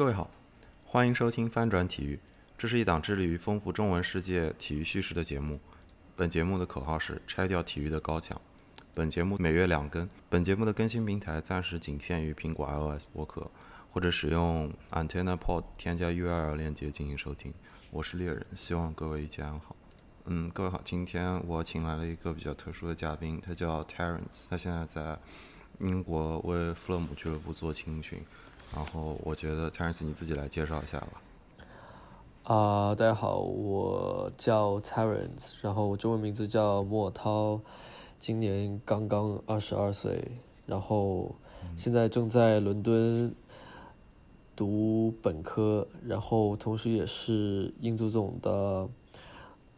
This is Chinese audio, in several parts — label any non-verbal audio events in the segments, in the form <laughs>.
各位好，欢迎收听翻转体育，这是一档致力于丰富中文世界体育叙事的节目。本节目的口号是拆掉体育的高墙。本节目每月两更，本节目的更新平台暂时仅限于苹果 iOS 播客，或者使用 Antenna Pod 添加 URL 链接进行收听。我是猎人，希望各位一切安好。嗯，各位好，今天我请来了一个比较特殊的嘉宾，他叫 Terence，他现在在英国为富勒姆俱乐部做青训。然后我觉得 Terence 你自己来介绍一下吧。啊，大家好，我叫 Terence，然后我中文名字叫莫涛，今年刚刚二十二岁，然后现在正在伦敦读本科，然后同时也是英足总的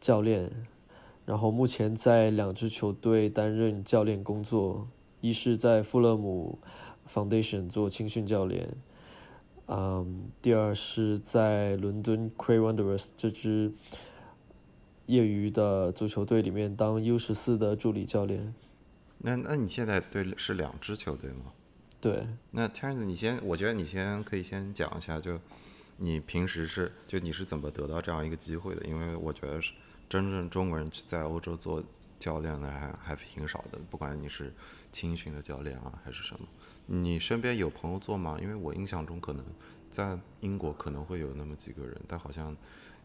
教练，然后目前在两支球队担任教练工作，一是在富勒姆。Foundation 做青训教练，嗯，第二是在伦敦 Cray Wanderers 这支业余的足球队里面当 U 十四的助理教练。那那你现在对是两支球队吗？对。那 Terence，你先，我觉得你先可以先讲一下，就你平时是就你是怎么得到这样一个机会的？因为我觉得是真正中国人在欧洲做教练的还还挺少的，不管你是青训的教练啊还是什么。你身边有朋友做吗？因为我印象中可能在英国可能会有那么几个人，但好像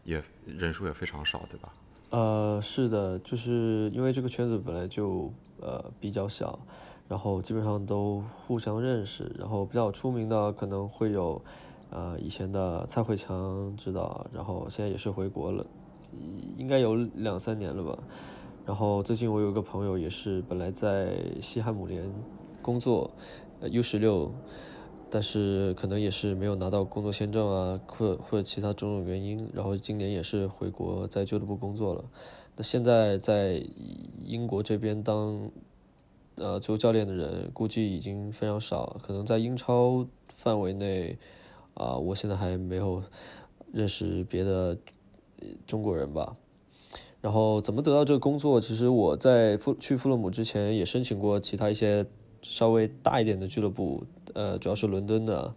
也人数也非常少，对吧？呃，是的，就是因为这个圈子本来就呃比较小，然后基本上都互相认识，然后比较出名的可能会有呃以前的蔡慧强指导，然后现在也是回国了，应该有两三年了吧。然后最近我有个朋友也是本来在西汉姆联工作。呃，U 十六，但是可能也是没有拿到工作签证啊，或或者其他种种原因，然后今年也是回国在俱乐部工作了。那现在在英国这边当呃足球教练的人，估计已经非常少，可能在英超范围内啊，我现在还没有认识别的中国人吧。然后怎么得到这个工作？其实我在富去富勒姆之前也申请过其他一些。稍微大一点的俱乐部，呃，主要是伦敦的，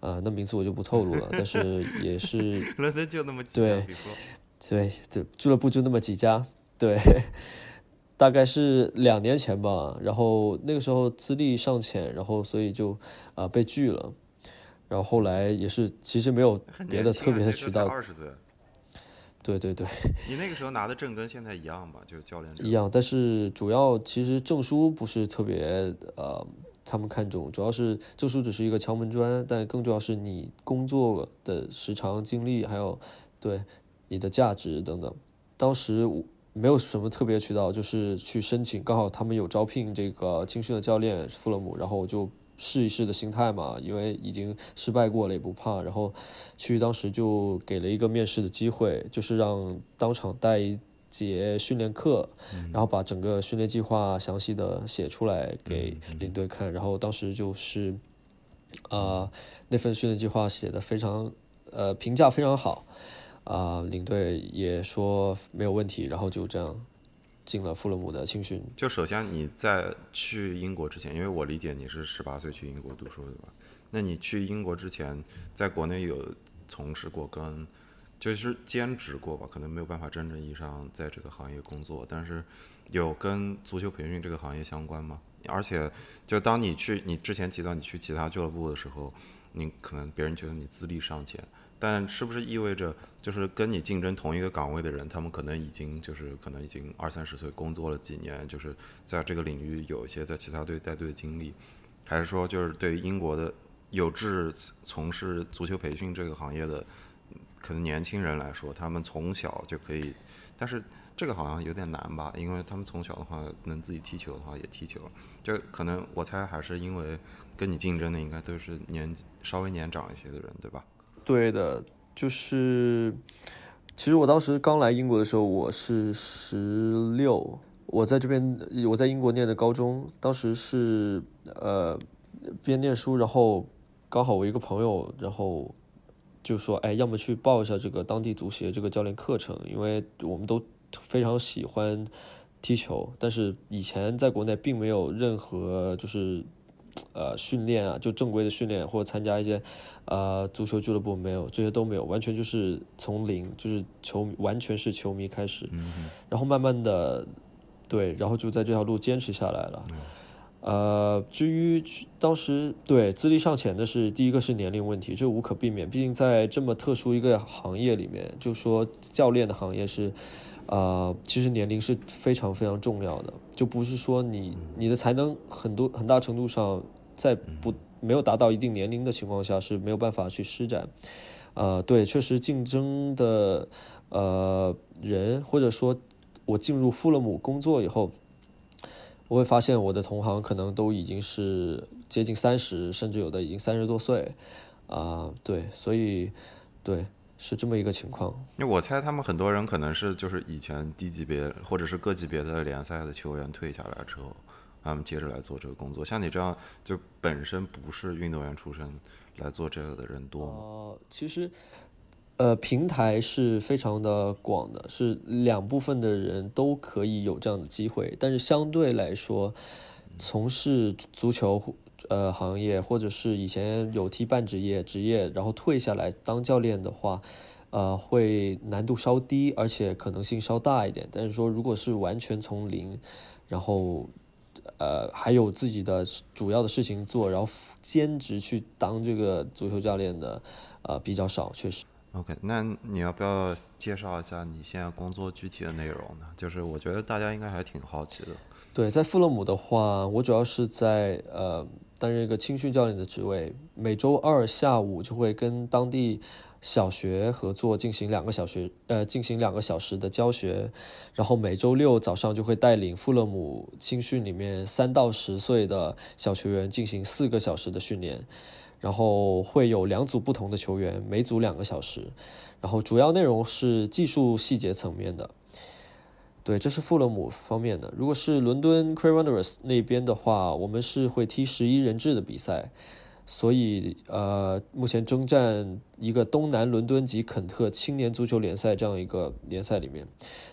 啊，那名字我就不透露了。<laughs> 但是也是 <laughs> 伦敦就那么几对，对，这俱乐部就那么几家，对，大概是两年前吧。然后那个时候资历尚浅，然后所以就啊被拒了。然后后来也是，其实没有别的特别的渠道。二十岁。对对对，你那个时候拿的证跟现在一样吧？就教练一样，但是主要其实证书不是特别呃，他们看重，主要是证书只是一个敲门砖，但更重要是你工作的时长、经历，还有对你的价值等等。当时我没有什么特别渠道，就是去申请，刚好他们有招聘这个青训的教练，富勒姆，然后我就。试一试的心态嘛，因为已经失败过了也不怕。然后去当时就给了一个面试的机会，就是让当场带一节训练课，然后把整个训练计划详细的写出来给领队看。然后当时就是，啊，那份训练计划写的非常，呃，评价非常好，啊，领队也说没有问题。然后就这样。进了富勒姆的青训。就首先你在去英国之前，因为我理解你是十八岁去英国读书的吧？那你去英国之前，在国内有从事过跟，就是兼职过吧？可能没有办法真正意义上在这个行业工作，但是有跟足球培训这个行业相关吗？而且，就当你去你之前提到你去其他俱乐部的时候，你可能别人觉得你资历尚浅。但是不是意味着，就是跟你竞争同一个岗位的人，他们可能已经就是可能已经二三十岁，工作了几年，就是在这个领域有一些在其他队带队的经历，还是说就是对于英国的有志从事足球培训这个行业的可能年轻人来说，他们从小就可以，但是这个好像有点难吧，因为他们从小的话能自己踢球的话也踢球，就可能我猜还是因为跟你竞争的应该都是年稍微年长一些的人，对吧？对的，就是，其实我当时刚来英国的时候，我是十六，我在这边，我在英国念的高中，当时是呃边念书，然后刚好我一个朋友，然后就说，哎，要么去报一下这个当地足协这个教练课程，因为我们都非常喜欢踢球，但是以前在国内并没有任何就是呃训练啊，就正规的训练或者参加一些呃足球俱乐部没有，这些都没有，完全就是从零，就是球完全是球迷开始，然后慢慢的对，然后就在这条路坚持下来了。呃，至于当时对资历尚浅的是第一个是年龄问题，这无可避免，毕竟在这么特殊一个行业里面，就说教练的行业是。呃，其实年龄是非常非常重要的，就不是说你你的才能很多很大程度上在不没有达到一定年龄的情况下是没有办法去施展。呃，对，确实竞争的呃人，或者说我进入富勒姆工作以后，我会发现我的同行可能都已经是接近三十，甚至有的已经三十多岁。啊，对，所以对。是这么一个情况，因为我猜他们很多人可能是就是以前低级别或者是各级别的联赛的球员退下来之后，他们接着来做这个工作。像你这样就本身不是运动员出身来做这个的人多吗？呃，其实，呃，平台是非常的广的，是两部分的人都可以有这样的机会。但是相对来说，从事足球。呃，行业或者是以前有踢半职业、职业，然后退下来当教练的话，呃，会难度稍低，而且可能性稍大一点。但是说，如果是完全从零，然后呃还有自己的主要的事情做，然后兼职去当这个足球教练的，呃，比较少，确实。OK，那你要不要介绍一下你现在工作具体的内容呢？就是我觉得大家应该还挺好奇的。对，在富勒姆的话，我主要是在呃。担任一个青训教练的职位，每周二下午就会跟当地小学合作进行两个小学呃进行两个小时的教学，然后每周六早上就会带领富勒姆青训里面三到十岁的小球员进行四个小时的训练，然后会有两组不同的球员，每组两个小时，然后主要内容是技术细节层面的。对，这是富勒姆方面的。如果是伦敦 c r a y Wanderers 那边的话，我们是会踢十一人制的比赛，所以呃，目前征战一个东南伦敦及肯特青年足球联赛这样一个联赛里面，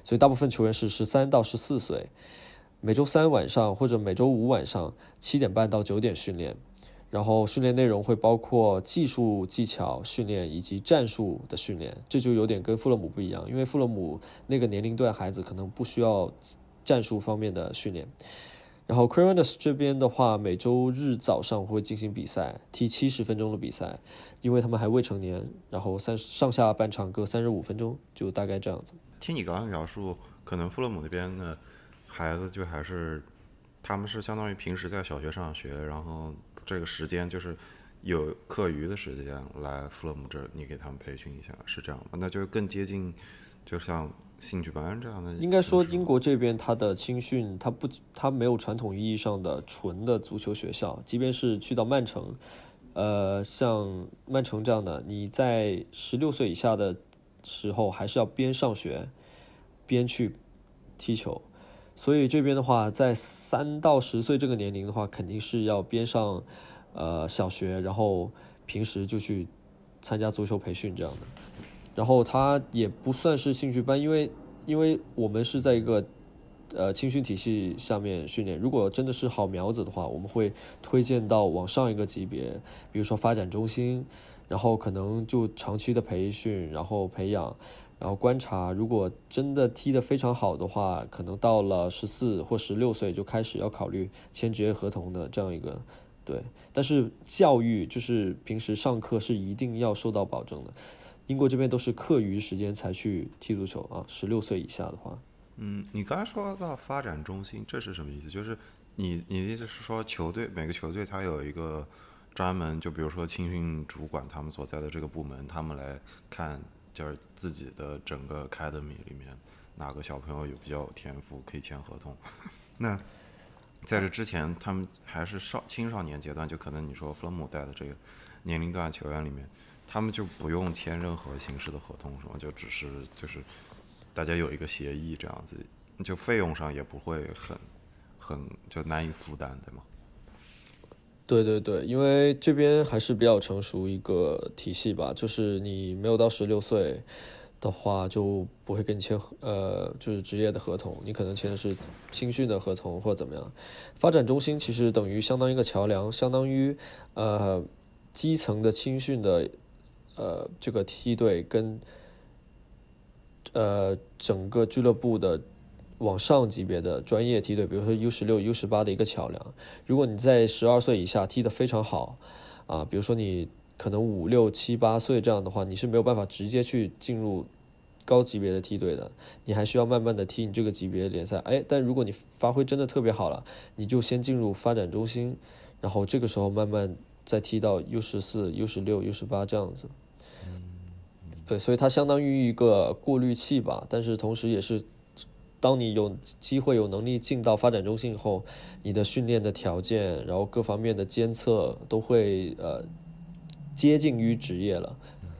所以大部分球员是十三到十四岁，每周三晚上或者每周五晚上七点半到九点训练。然后训练内容会包括技术技巧训练以及战术的训练，这就有点跟富勒姆不一样，因为富勒姆那个年龄段孩子可能不需要战术方面的训练。然后 c r a v e n e s 这边的话，每周日早上会进行比赛，踢七十分钟的比赛，因为他们还未成年，然后三上下半场各三十五分钟，就大概这样子。听你刚刚描述，可能富勒姆那边的孩子就还是。他们是相当于平时在小学上学，然后这个时间就是有课余的时间来弗勒姆这，你给他们培训一下，是这样吗？那就更接近，就像兴趣班这样的。应该说，英国这边它的青训，它不，它没有传统意义上的纯的足球学校。即便是去到曼城，呃，像曼城这样的，你在十六岁以下的时候，还是要边上学边去踢球。所以这边的话，在三到十岁这个年龄的话，肯定是要边上，呃，小学，然后平时就去参加足球培训这样的。然后他也不算是兴趣班，因为因为我们是在一个呃青训体系下面训练。如果真的是好苗子的话，我们会推荐到往上一个级别，比如说发展中心，然后可能就长期的培训，然后培养。然后观察，如果真的踢得非常好的话，可能到了十四或十六岁就开始要考虑签职业合同的这样一个，对。但是教育就是平时上课是一定要受到保证的。英国这边都是课余时间才去踢足球啊，十六岁以下的话。嗯，你刚才说到发展中心，这是什么意思？就是你你的意思是说球队每个球队它有一个专门，就比如说青训主管他们所在的这个部门，他们来看。就是自己的整个 academy 里面，哪个小朋友有比较有天赋可以签合同？<laughs> 那在这之前，他们还是少青少年阶段，就可能你说弗洛姆带的这个年龄段球员里面，他们就不用签任何形式的合同，是吗？就只是就是大家有一个协议这样子，就费用上也不会很很就难以负担，对吗？对对对，因为这边还是比较成熟一个体系吧，就是你没有到十六岁的话就不会跟你签呃就是职业的合同，你可能签的是青训的合同或者怎么样。发展中心其实等于相当于一个桥梁，相当于呃基层的青训的呃这个梯队跟呃整个俱乐部的往上级别的专业梯队，比如说 U 十六、U 十八的一个桥梁。如果你在十二岁以下踢得非常好啊，比如说你。可能五六七八岁这样的话，你是没有办法直接去进入高级别的梯队的，你还需要慢慢的踢你这个级别联赛。哎，但如果你发挥真的特别好了，你就先进入发展中心，然后这个时候慢慢再踢到 U 十四、U 十六、U 十八这样子。对，所以它相当于一个过滤器吧，但是同时也是，当你有机会有能力进到发展中心以后，你的训练的条件，然后各方面的监测都会呃。接近于职业了，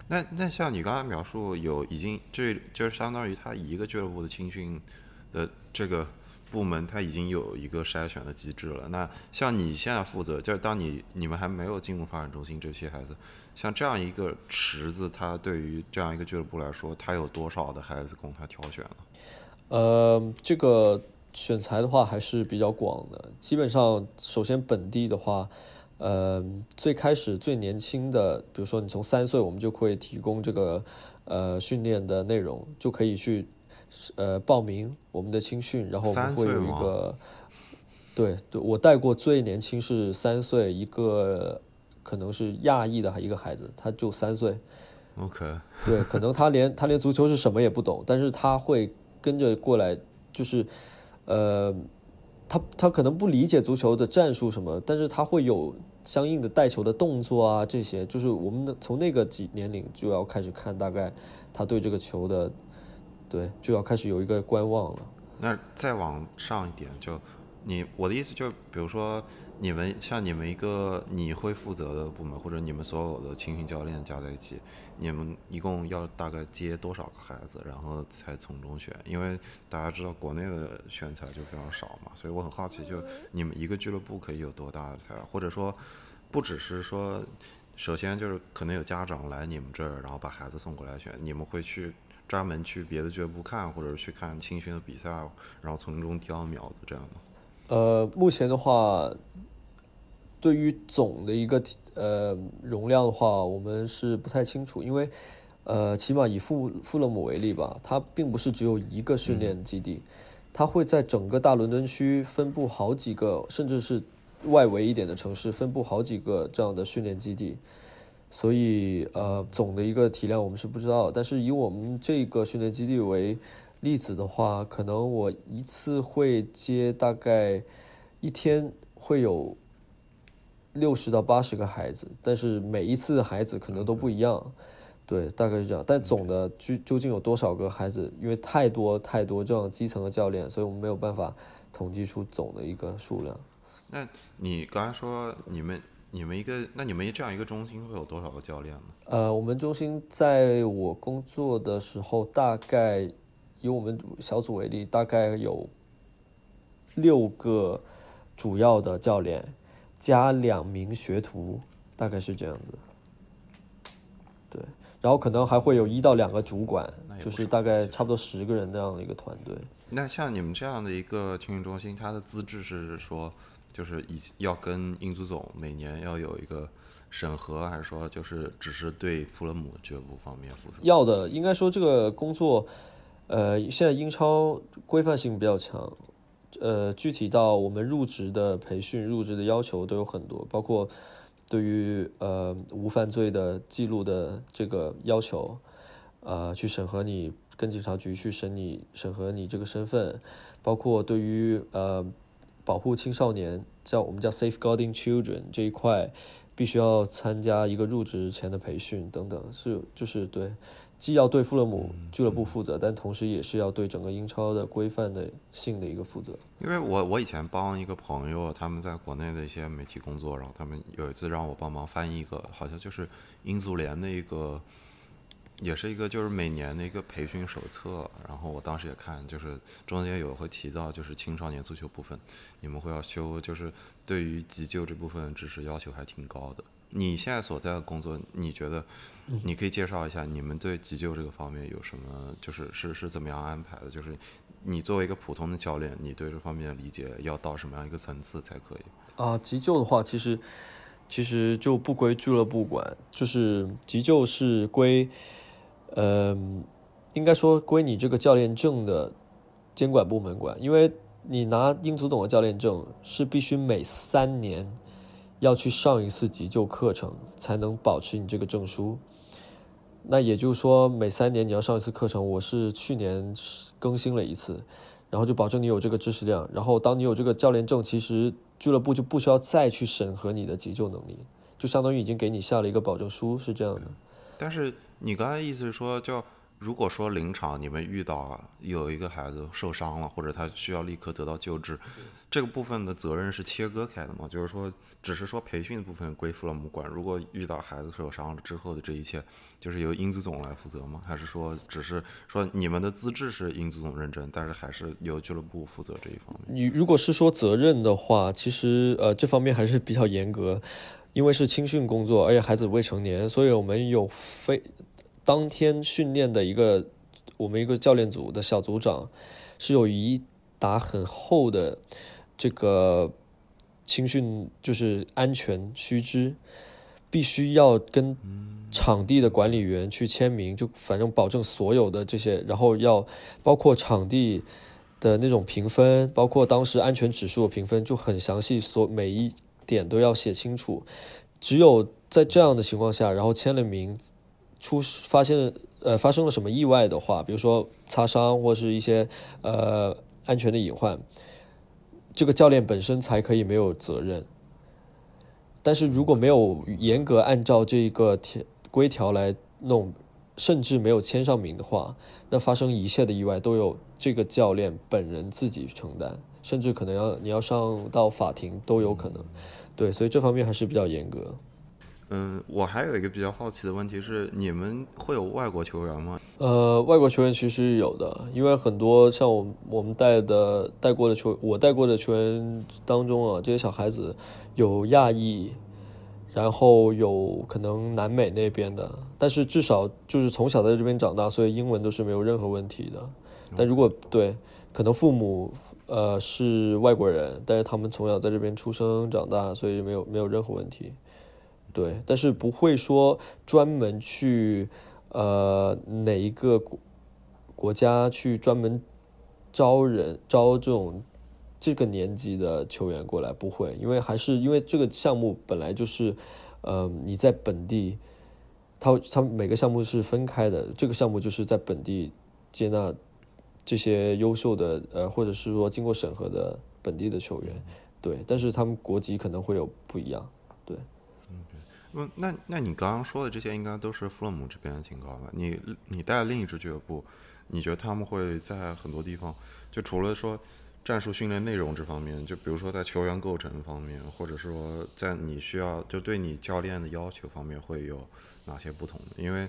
那那像你刚才描述有已经这就相当于他一个俱乐部的青训的这个部门，他已经有一个筛选的机制了。那像你现在负责，就是当你你们还没有进入发展中心，这些孩子，像这样一个池子，他对于这样一个俱乐部来说，他有多少的孩子供他挑选呢？呃，这个选材的话还是比较广的，基本上首先本地的话。呃，最开始最年轻的，比如说你从三岁，我们就会提供这个呃训练的内容，就可以去呃报名我们的青训，然后我们会有一个，对对，我带过最年轻是三岁，一个可能是亚裔的一个孩子，他就三岁，OK，对，可能他连他连足球是什么也不懂，但是他会跟着过来，就是呃，他他可能不理解足球的战术什么，但是他会有。相应的带球的动作啊，这些就是我们从那个几年龄就要开始看，大概他对这个球的，对，就要开始有一个观望了。那再往上一点，就你我的意思就，比如说你们像你们一个你会负责的部门，或者你们所有的青训教练加在一起，你们一共要大概接多少个孩子，然后才从中选？因为大家知道国内的选材就非常少嘛，所以我很好奇，就你们一个俱乐部可以有多大的才，或者说。不只是说，首先就是可能有家长来你们这儿，然后把孩子送过来选，你们会去专门去别的俱乐部看，或者去看青训的比赛，然后从中挑苗子这样吗？呃，目前的话，对于总的一个呃容量的话，我们是不太清楚，因为呃，起码以富富勒姆为例吧，它并不是只有一个训练基地，它会在整个大伦敦区分布好几个，甚至是。外围一点的城市分布好几个这样的训练基地，所以呃总的一个体量我们是不知道。但是以我们这个训练基地为例子的话，可能我一次会接大概一天会有六十到八十个孩子，但是每一次孩子可能都不一样，对，大概是这样。但总的究究竟有多少个孩子？因为太多太多这样基层的教练，所以我们没有办法统计出总的一个数量。那你刚才说你们你们一个那你们这样一个中心会有多少个教练呢？呃，我们中心在我工作的时候，大概以我们小组为例，大概有六个主要的教练加两名学徒，大概是这样子。对，然后可能还会有一到两个主管，就是大概差不多十个人那样的一个团队。那像你们这样的一个青训中心，它的资质是说？就是以要跟英足总每年要有一个审核，还是说就是只是对弗勒姆俱乐部方面负责？要的，应该说这个工作，呃，现在英超规范性比较强，呃，具体到我们入职的培训、入职的要求都有很多，包括对于呃无犯罪的记录的这个要求，呃，去审核你跟警察局去审你审核你这个身份，包括对于呃。保护青少年，叫我们叫 safeguarding children 这一块，必须要参加一个入职前的培训等等，是就是对，既要对富勒姆俱乐部负责，但同时也是要对整个英超的规范的性的一个负责。因为我我以前帮一个朋友，他们在国内的一些媒体工作，然后他们有一次让我帮忙翻译一个，好像就是英足联的一个。也是一个就是每年的一个培训手册，然后我当时也看，就是中间有会提到就是青少年足球部分，你们会要修，就是对于急救这部分知识要求还挺高的。你现在所在的工作，你觉得嗯你可以介绍一下你们对急救这个方面有什么，就是是是怎么样安排的？就是你作为一个普通的教练，你对这方面的理解要到什么样一个层次才可以？啊，急救的话，其实其实就不归俱乐部管，就是急救是归，呃，应该说归你这个教练证的监管部门管，因为你拿英足总的教练证是必须每三年要去上一次急救课程，才能保持你这个证书。那也就是说，每三年你要上一次课程。我是去年更新了一次，然后就保证你有这个知识量。然后当你有这个教练证，其实俱乐部就不需要再去审核你的急救能力，就相当于已经给你下了一个保证书，是这样的。但是你刚才意思是说，就如果说临场你们遇到有一个孩子受伤了，或者他需要立刻得到救治，这个部分的责任是切割开的吗？就是说，只是说培训的部分归弗勒姆管，如果遇到孩子受伤了之后的这一切，就是由英足总来负责吗？还是说，只是说你们的资质是英足总认证，但是还是由俱乐部负责这一方面？你如果是说责任的话，其实呃这方面还是比较严格，因为是青训工作，而且孩子未成年，所以我们有非当天训练的一个我们一个教练组的小组长是有一沓很厚的这个青训就是安全须知，必须要跟场地的管理员去签名，就反正保证所有的这些，然后要包括场地的那种评分，包括当时安全指数的评分，就很详细，所每一点都要写清楚。只有在这样的情况下，然后签了名，出发现呃发生了什么意外的话，比如说擦伤或是一些呃安全的隐患，这个教练本身才可以没有责任。但是如果没有严格按照这个条规条来弄，甚至没有签上名的话，那发生一切的意外都有这个教练本人自己承担，甚至可能要你要上到法庭都有可能。对，所以这方面还是比较严格。嗯，我还有一个比较好奇的问题是，你们会有外国球员吗？呃，外国球员其实有的，因为很多像我们我们带的带过的球，我带过的球员当中啊，这些小孩子有亚裔，然后有可能南美那边的，但是至少就是从小在这边长大，所以英文都是没有任何问题的。但如果对，可能父母呃是外国人，但是他们从小在这边出生长大，所以没有没有任何问题。对，但是不会说专门去呃哪一个国国家去专门招人招这种这个年纪的球员过来，不会，因为还是因为这个项目本来就是呃你在本地，他他每个项目是分开的，这个项目就是在本地接纳这些优秀的呃或者是说经过审核的本地的球员，对，但是他们国籍可能会有不一样，对。嗯，那那你刚刚说的这些应该都是弗勒姆这边的情况吧？你你带另一支俱乐部，你觉得他们会在很多地方，就除了说战术训练内容这方面，就比如说在球员构成方面，或者说在你需要就对你教练的要求方面会有哪些不同？因为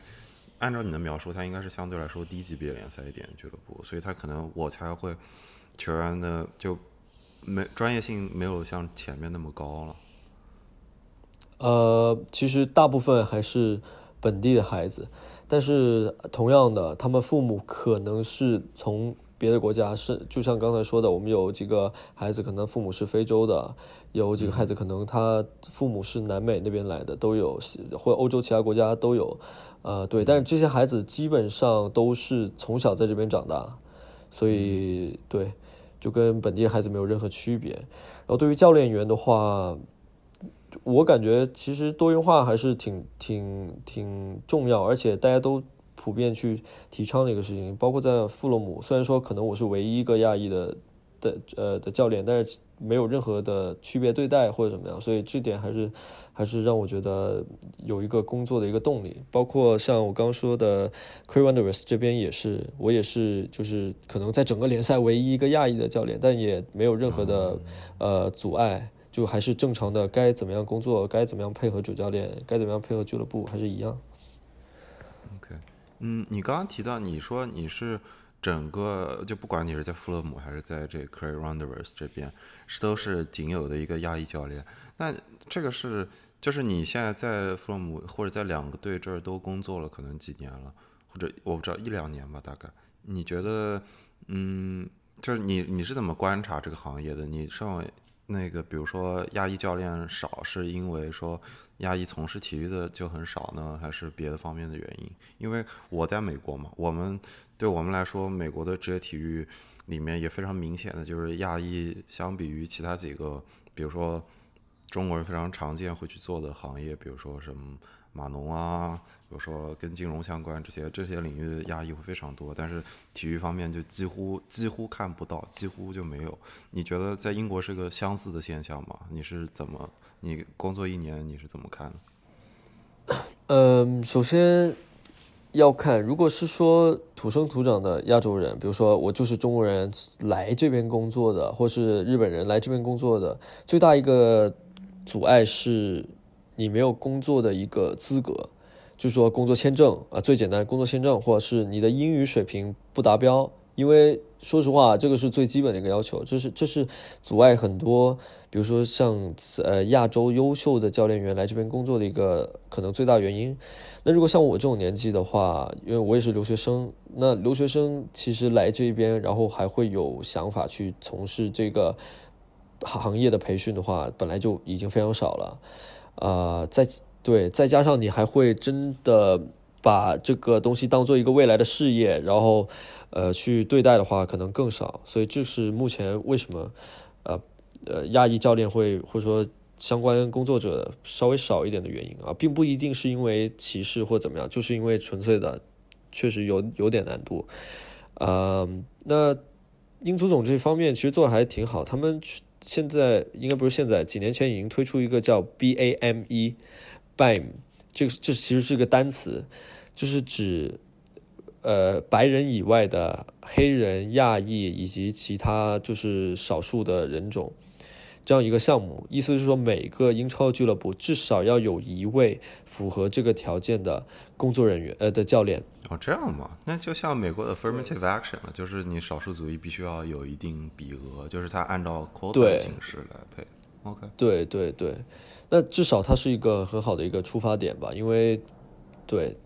按照你的描述，他应该是相对来说低级别联赛一点俱乐部，所以他可能我才会球员的就没专业性没有像前面那么高了。呃，其实大部分还是本地的孩子，但是同样的，他们父母可能是从别的国家，是就像刚才说的，我们有几个孩子可能父母是非洲的，有几个孩子可能他父母是南美那边来的，都有，或欧洲其他国家都有，呃，对，但是这些孩子基本上都是从小在这边长大，所以对，就跟本地孩子没有任何区别。然后对于教练员的话，我感觉其实多元化还是挺挺挺重要，而且大家都普遍去提倡的一个事情。包括在富勒姆，虽然说可能我是唯一一个亚裔的的呃的教练，但是没有任何的区别对待或者怎么样，所以这点还是还是让我觉得有一个工作的一个动力。包括像我刚说的 c r e Wanderers 这边也是，我也是就是可能在整个联赛唯一一个亚裔的教练，但也没有任何的呃阻碍。就还是正常的，该怎么样工作，该怎么样配合主教练，该怎么样配合俱乐部，还是一样。OK，嗯，你刚刚提到你说你是整个就不管你是在富勒姆还是在这 Cray Wanderers 这边，是都是仅有的一个亚裔教练。那这个是就是你现在在富勒姆或者在两个队这儿都工作了，可能几年了，或者我不知道一两年吧，大概。你觉得，嗯，就是你你是怎么观察这个行业的？你上那个，比如说亚裔教练少，是因为说亚裔从事体育的就很少呢，还是别的方面的原因？因为我在美国嘛，我们对我们来说，美国的职业体育里面也非常明显的就是亚裔相比于其他几个，比如说中国人非常常见会去做的行业，比如说什么。码农啊，比如说跟金融相关这些这些领域的压抑会非常多，但是体育方面就几乎几乎看不到，几乎就没有。你觉得在英国是个相似的现象吗？你是怎么？你工作一年你是怎么看？嗯，首先要看，如果是说土生土长的亚洲人，比如说我就是中国人来这边工作的，或是日本人来这边工作的，最大一个阻碍是。你没有工作的一个资格，就是说工作签证啊，最简单工作签证，或者是你的英语水平不达标。因为说实话，这个是最基本的一个要求，这是这是阻碍很多，比如说像呃亚洲优秀的教练员来这边工作的一个可能最大原因。那如果像我这种年纪的话，因为我也是留学生，那留学生其实来这边，然后还会有想法去从事这个行业的培训的话，本来就已经非常少了。呃，再对，再加上你还会真的把这个东西当做一个未来的事业，然后呃去对待的话，可能更少。所以这是目前为什么呃呃亚裔教练会或者说相关工作者稍微少一点的原因啊，并不一定是因为歧视或怎么样，就是因为纯粹的确实有有点难度。呃，那英足总这方面其实做的还挺好，他们去。现在应该不是现在，几年前已经推出一个叫 BAME，BAME，这个这其实是个单词，就是指呃白人以外的黑人、亚裔以及其他就是少数的人种。这样一个项目，意思是说每个英超俱乐部至少要有一位符合这个条件的工作人员，呃的教练。哦，这样吗？那就像美国的 affirmative action 了，就是你少数族裔必须要有一定比额，就是他按照 quota 的形式来配。OK。对对对，那至少它是一个很好的一个出发点吧，因为对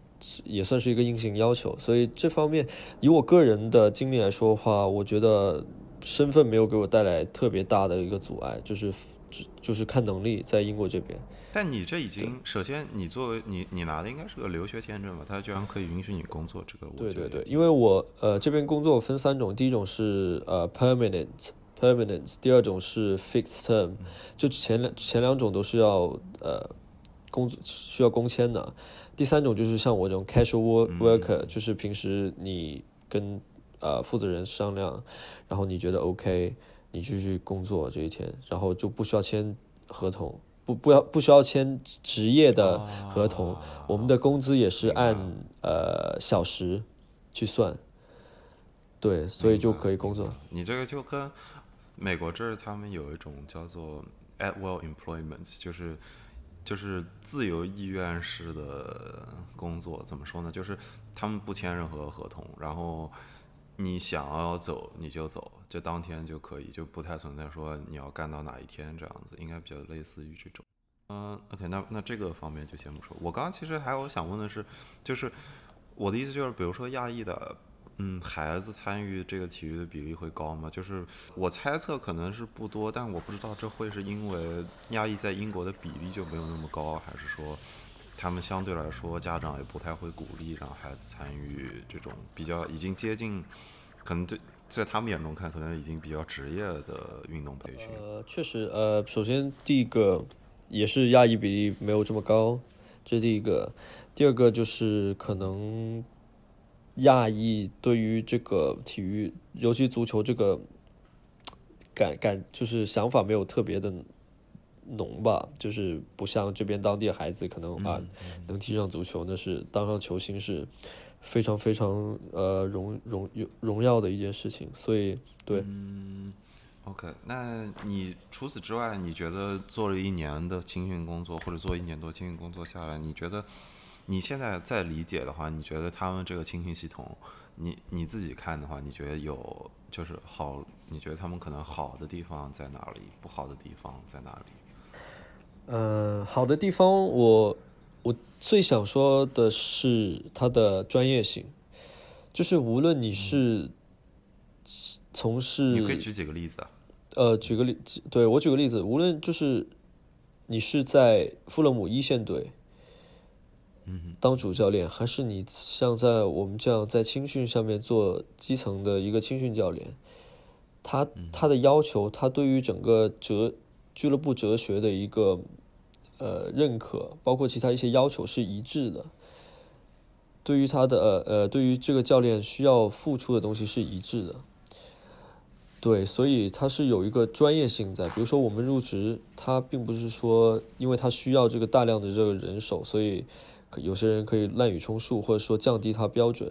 也算是一个硬性要求，所以这方面以我个人的经历来说的话，我觉得。身份没有给我带来特别大的一个阻碍，就是只就是看能力在英国这边。但你这已经，首先你作为你你拿的应该是个留学签证吧？他居然可以允许你工作，这个对对对，因为我呃这边工作分三种，第一种是呃 permanent permanent，第二种是 fixed term，就前两前两种都是要呃工需要工签的，第三种就是像我这种 casual worker，就是平时你跟呃，负责人商量，然后你觉得 OK，你继续工作这一天，然后就不需要签合同，不不要不需要签职业的合同，我们的工资也是按呃小时去算，对，所以就可以工作。你这个就跟美国这儿他们有一种叫做 at will employment，就是就是自由意愿式的工作，怎么说呢？就是他们不签任何合同，然后。你想要走你就走，就当天就可以，就不太存在说你要干到哪一天这样子，应该比较类似于这种。嗯，OK，那那这个方面就先不说。我刚刚其实还有想问的是，就是我的意思就是，比如说亚裔的，嗯，孩子参与这个体育的比例会高吗？就是我猜测可能是不多，但我不知道这会是因为亚裔在英国的比例就没有那么高，还是说？他们相对来说，家长也不太会鼓励让孩子参与这种比较已经接近，可能对在他们眼中看，可能已经比较职业的运动培训。呃，确实，呃，首先第一个也是亚裔比例没有这么高，这是第一个。第二个就是可能亚裔对于这个体育，尤其足球这个感感，就是想法没有特别的。浓吧，就是不像这边当地的孩子，可能啊能踢上足球，那是当上球星是非常非常呃荣荣荣耀的一件事情。所以对，嗯，OK，那你除此之外，你觉得做了一年的青训工作，或者做一年多青训工作下来，你觉得你现在在理解的话，你觉得他们这个青训系统，你你自己看的话，你觉得有就是好？你觉得他们可能好的地方在哪里？不好的地方在哪里？嗯，好的地方，我我最想说的是他的专业性，就是无论你是从事，你可以举几个例子啊？呃，举个例，对我举个例子，无论就是你是在富勒姆一线队，嗯当主教练，还是你像在我们这样在青训上面做基层的一个青训教练，他他的要求，他对于整个哲俱乐部哲学的一个呃认可，包括其他一些要求是一致的。对于他的呃，对于这个教练需要付出的东西是一致的。对，所以他是有一个专业性在。比如说我们入职，他并不是说因为他需要这个大量的这个人手，所以有些人可以滥竽充数，或者说降低他标准，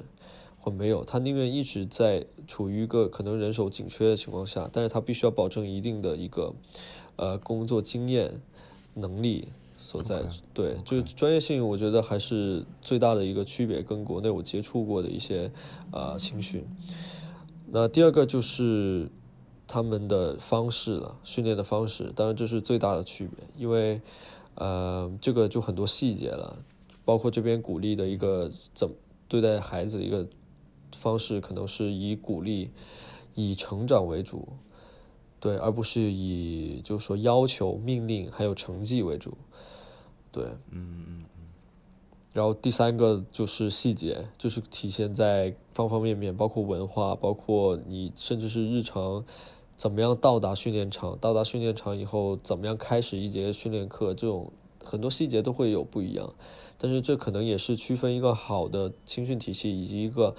或没有，他宁愿一直在处于一个可能人手紧缺的情况下，但是他必须要保证一定的一个呃工作经验能力所在。对，这个专业性，我觉得还是最大的一个区别，跟国内我接触过的一些呃青训。那第二个就是他们的方式了，训练的方式，当然这是最大的区别，因为呃这个就很多细节了，包括这边鼓励的一个怎对待孩子的一个方式，可能是以鼓励、以成长为主，对，而不是以就是说要求、命令还有成绩为主，对，嗯嗯然后第三个就是细节，就是体现在方方面面，包括文化，包括你甚至是日常，怎么样到达训练场，到达训练场以后怎么样开始一节训练课，这种很多细节都会有不一样。但是这可能也是区分一个好的青训体系以及一个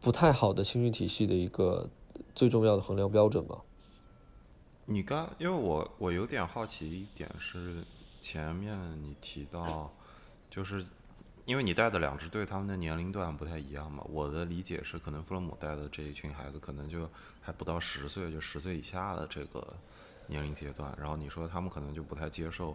不太好的青训体系的一个最重要的衡量标准吧。你刚，因为我我有点好奇一点是，前面你提到，就是因为你带的两支队，他们的年龄段不太一样嘛。我的理解是，可能弗洛姆带的这一群孩子，可能就还不到十岁，就十岁以下的这个年龄阶段。然后你说他们可能就不太接受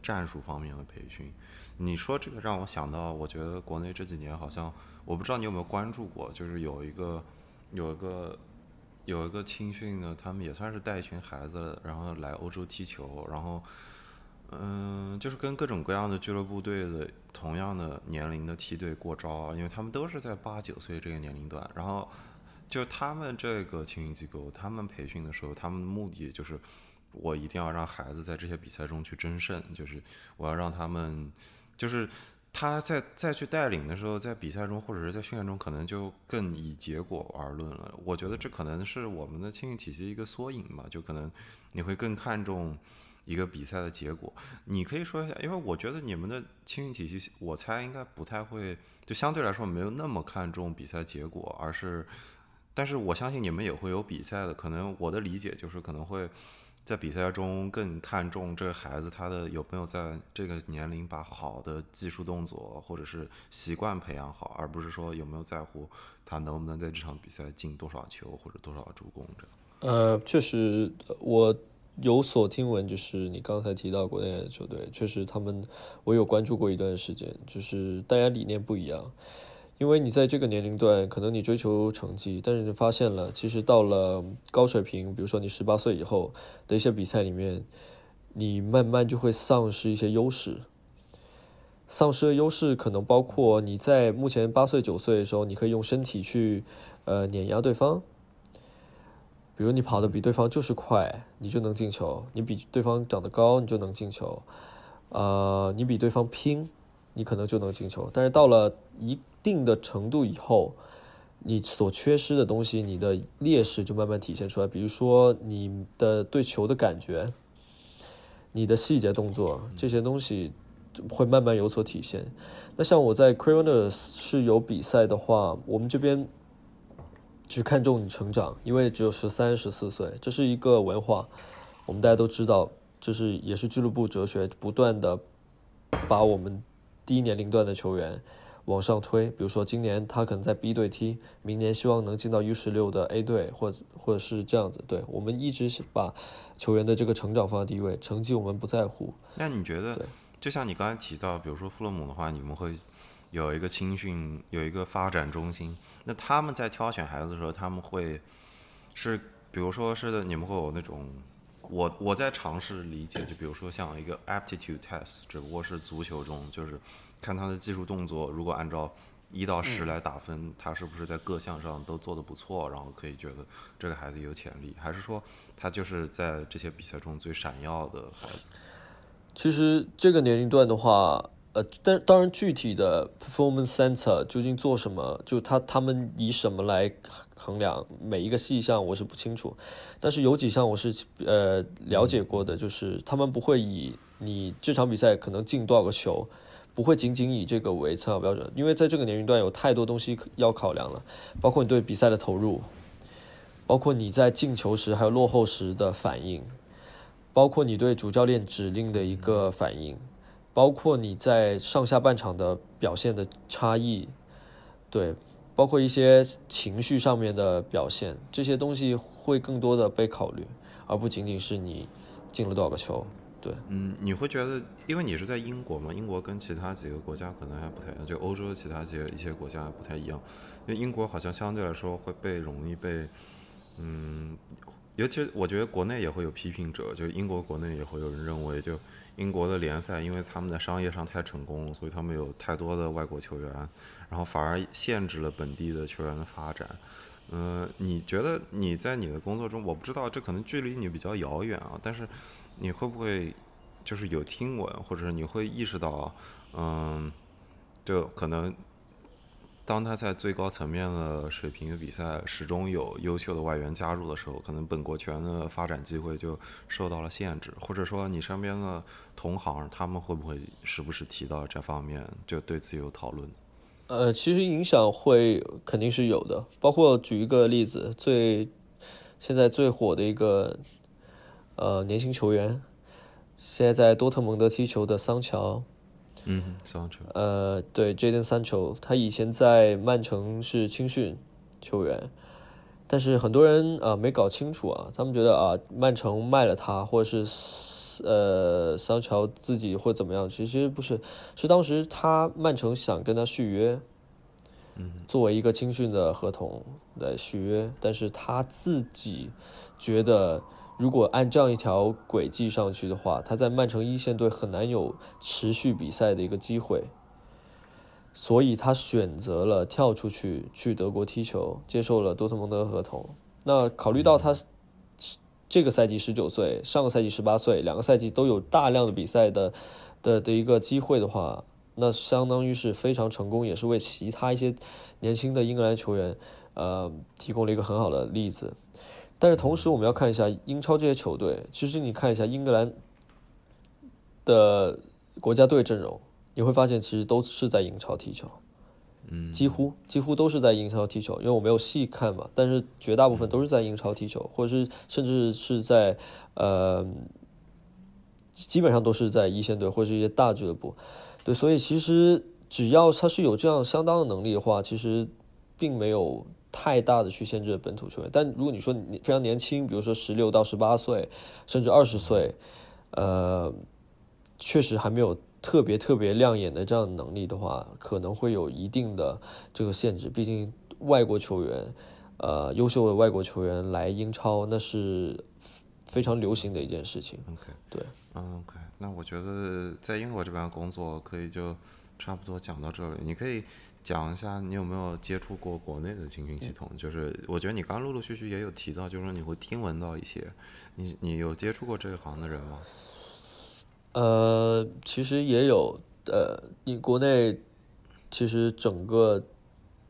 战术方面的培训。你说这个让我想到，我觉得国内这几年好像，我不知道你有没有关注过，就是有一个有一个。有一个青训呢，他们也算是带一群孩子，然后来欧洲踢球，然后，嗯，就是跟各种各样的俱乐部队的同样的年龄的梯队过招，因为他们都是在八九岁这个年龄段，然后，就他们这个青训机构，他们培训的时候，他们的目的就是，我一定要让孩子在这些比赛中去争胜，就是我要让他们，就是。他在再去带领的时候，在比赛中或者是在训练中，可能就更以结果而论了。我觉得这可能是我们的青训体系一个缩影嘛，就可能你会更看重一个比赛的结果。你可以说一下，因为我觉得你们的青训体系，我猜应该不太会，就相对来说没有那么看重比赛结果，而是，但是我相信你们也会有比赛的。可能我的理解就是可能会。在比赛中更看重这个孩子他的有没有在这个年龄把好的技术动作或者是习惯培养好，而不是说有没有在乎他能不能在这场比赛进多少球或者多少助攻这样。呃，确实我有所听闻，就是你刚才提到国内的球队，确实他们我有关注过一段时间，就是大家理念不一样。因为你在这个年龄段，可能你追求成绩，但是你发现了，其实到了高水平，比如说你十八岁以后的一些比赛里面，你慢慢就会丧失一些优势。丧失的优势可能包括你在目前八岁九岁的时候，你可以用身体去呃碾压对方，比如你跑的比对方就是快，你就能进球；你比对方长得高，你就能进球；呃，你比对方拼。你可能就能进球，但是到了一定的程度以后，你所缺失的东西，你的劣势就慢慢体现出来。比如说你的对球的感觉，你的细节动作这些东西会慢慢有所体现。那像我在 c r o n e s 是有比赛的话，我们这边只看重你成长，因为只有十三、十四岁，这是一个文化，我们大家都知道，这是也是俱乐部哲学，不断的把我们。低年龄段的球员往上推，比如说今年他可能在 B 队踢，明年希望能进到 U 十六的 A 队，或者或者是这样子。对我们一直是把球员的这个成长放在第一位，成绩我们不在乎。那你觉得，就像你刚才提到，比如说富勒姆的话，你们会有一个青训，有一个发展中心，那他们在挑选孩子的时候，他们会是，比如说是的，你们会有那种我我在尝试理解，就比如说像一个 aptitude test，只不过是足球中就是看他的技术动作，如果按照一到十来打分，他是不是在各项上都做得不错，然后可以觉得这个孩子有潜力，还是说他就是在这些比赛中最闪耀的孩子？其实这个年龄段的话，呃，但当然具体的 performance center 究竟做什么，就他他们以什么来衡量每一个细项，我是不清楚。但是有几项我是呃了解过的，就是他们不会以你这场比赛可能进多少个球，不会仅仅以这个为参考标准，因为在这个年龄段有太多东西要考量了，包括你对比赛的投入，包括你在进球时还有落后时的反应。包括你对主教练指令的一个反应，包括你在上下半场的表现的差异，对，包括一些情绪上面的表现，这些东西会更多的被考虑，而不仅仅是你进了多少个球。对，嗯，你会觉得，因为你是在英国嘛，英国跟其他几个国家可能还不太一样，就欧洲的其他几一些国家不太一样，因为英国好像相对来说会被容易被，嗯。尤其我觉得国内也会有批评者，就是英国国内也会有人认为，就英国的联赛，因为他们的商业上太成功了，所以他们有太多的外国球员，然后反而限制了本地的球员的发展。嗯，你觉得你在你的工作中，我不知道这可能距离你比较遥远啊，但是你会不会就是有听闻，或者你会意识到，嗯，就可能。当他在最高层面的水平的比赛始终有优秀的外援加入的时候，可能本国球员的发展机会就受到了限制，或者说你身边的同行他们会不会时不时提到这方面，就对此有讨论？呃，其实影响会肯定是有的，包括举一个例子，最现在最火的一个呃年轻球员，现在在多特蒙德踢球的桑乔。嗯，桑乔。呃，对，Jaden Sancho，他以前在曼城是青训球员，但是很多人啊没搞清楚啊，他们觉得啊曼城卖了他，或者是呃桑乔自己或怎么样，其实不是，是当时他曼城想跟他续约，嗯，作为一个青训的合同来续约，但是他自己觉得。如果按这样一条轨迹上去的话，他在曼城一线队很难有持续比赛的一个机会，所以他选择了跳出去去德国踢球，接受了多特蒙德合同。那考虑到他这个赛季十九岁，上个赛季十八岁，两个赛季都有大量的比赛的的的一个机会的话，那相当于是非常成功，也是为其他一些年轻的英格兰球员呃提供了一个很好的例子。但是同时，我们要看一下英超这些球队。其实你看一下英格兰的国家队阵容，你会发现其实都是在英超踢球，嗯，几乎几乎都是在英超踢球。因为我没有细看嘛，但是绝大部分都是在英超踢球，或者是甚至是在呃，基本上都是在一线队或者是一些大俱乐部。对，所以其实只要他是有这样相当的能力的话，其实并没有。太大的去限制本土球员，但如果你说你非常年轻，比如说十六到十八岁，甚至二十岁，呃，确实还没有特别特别亮眼的这样的能力的话，可能会有一定的这个限制。毕竟外国球员，呃，优秀的外国球员来英超，那是非常流行的一件事情。OK，对，OK，那我觉得在英国这边工作可以就差不多讲到这里，你可以。讲一下你有没有接触过国内的青训系统？就是我觉得你刚陆陆续续也有提到，就是说你会听闻到一些，你你有接触过这一行的人吗？呃，其实也有，呃，你国内其实整个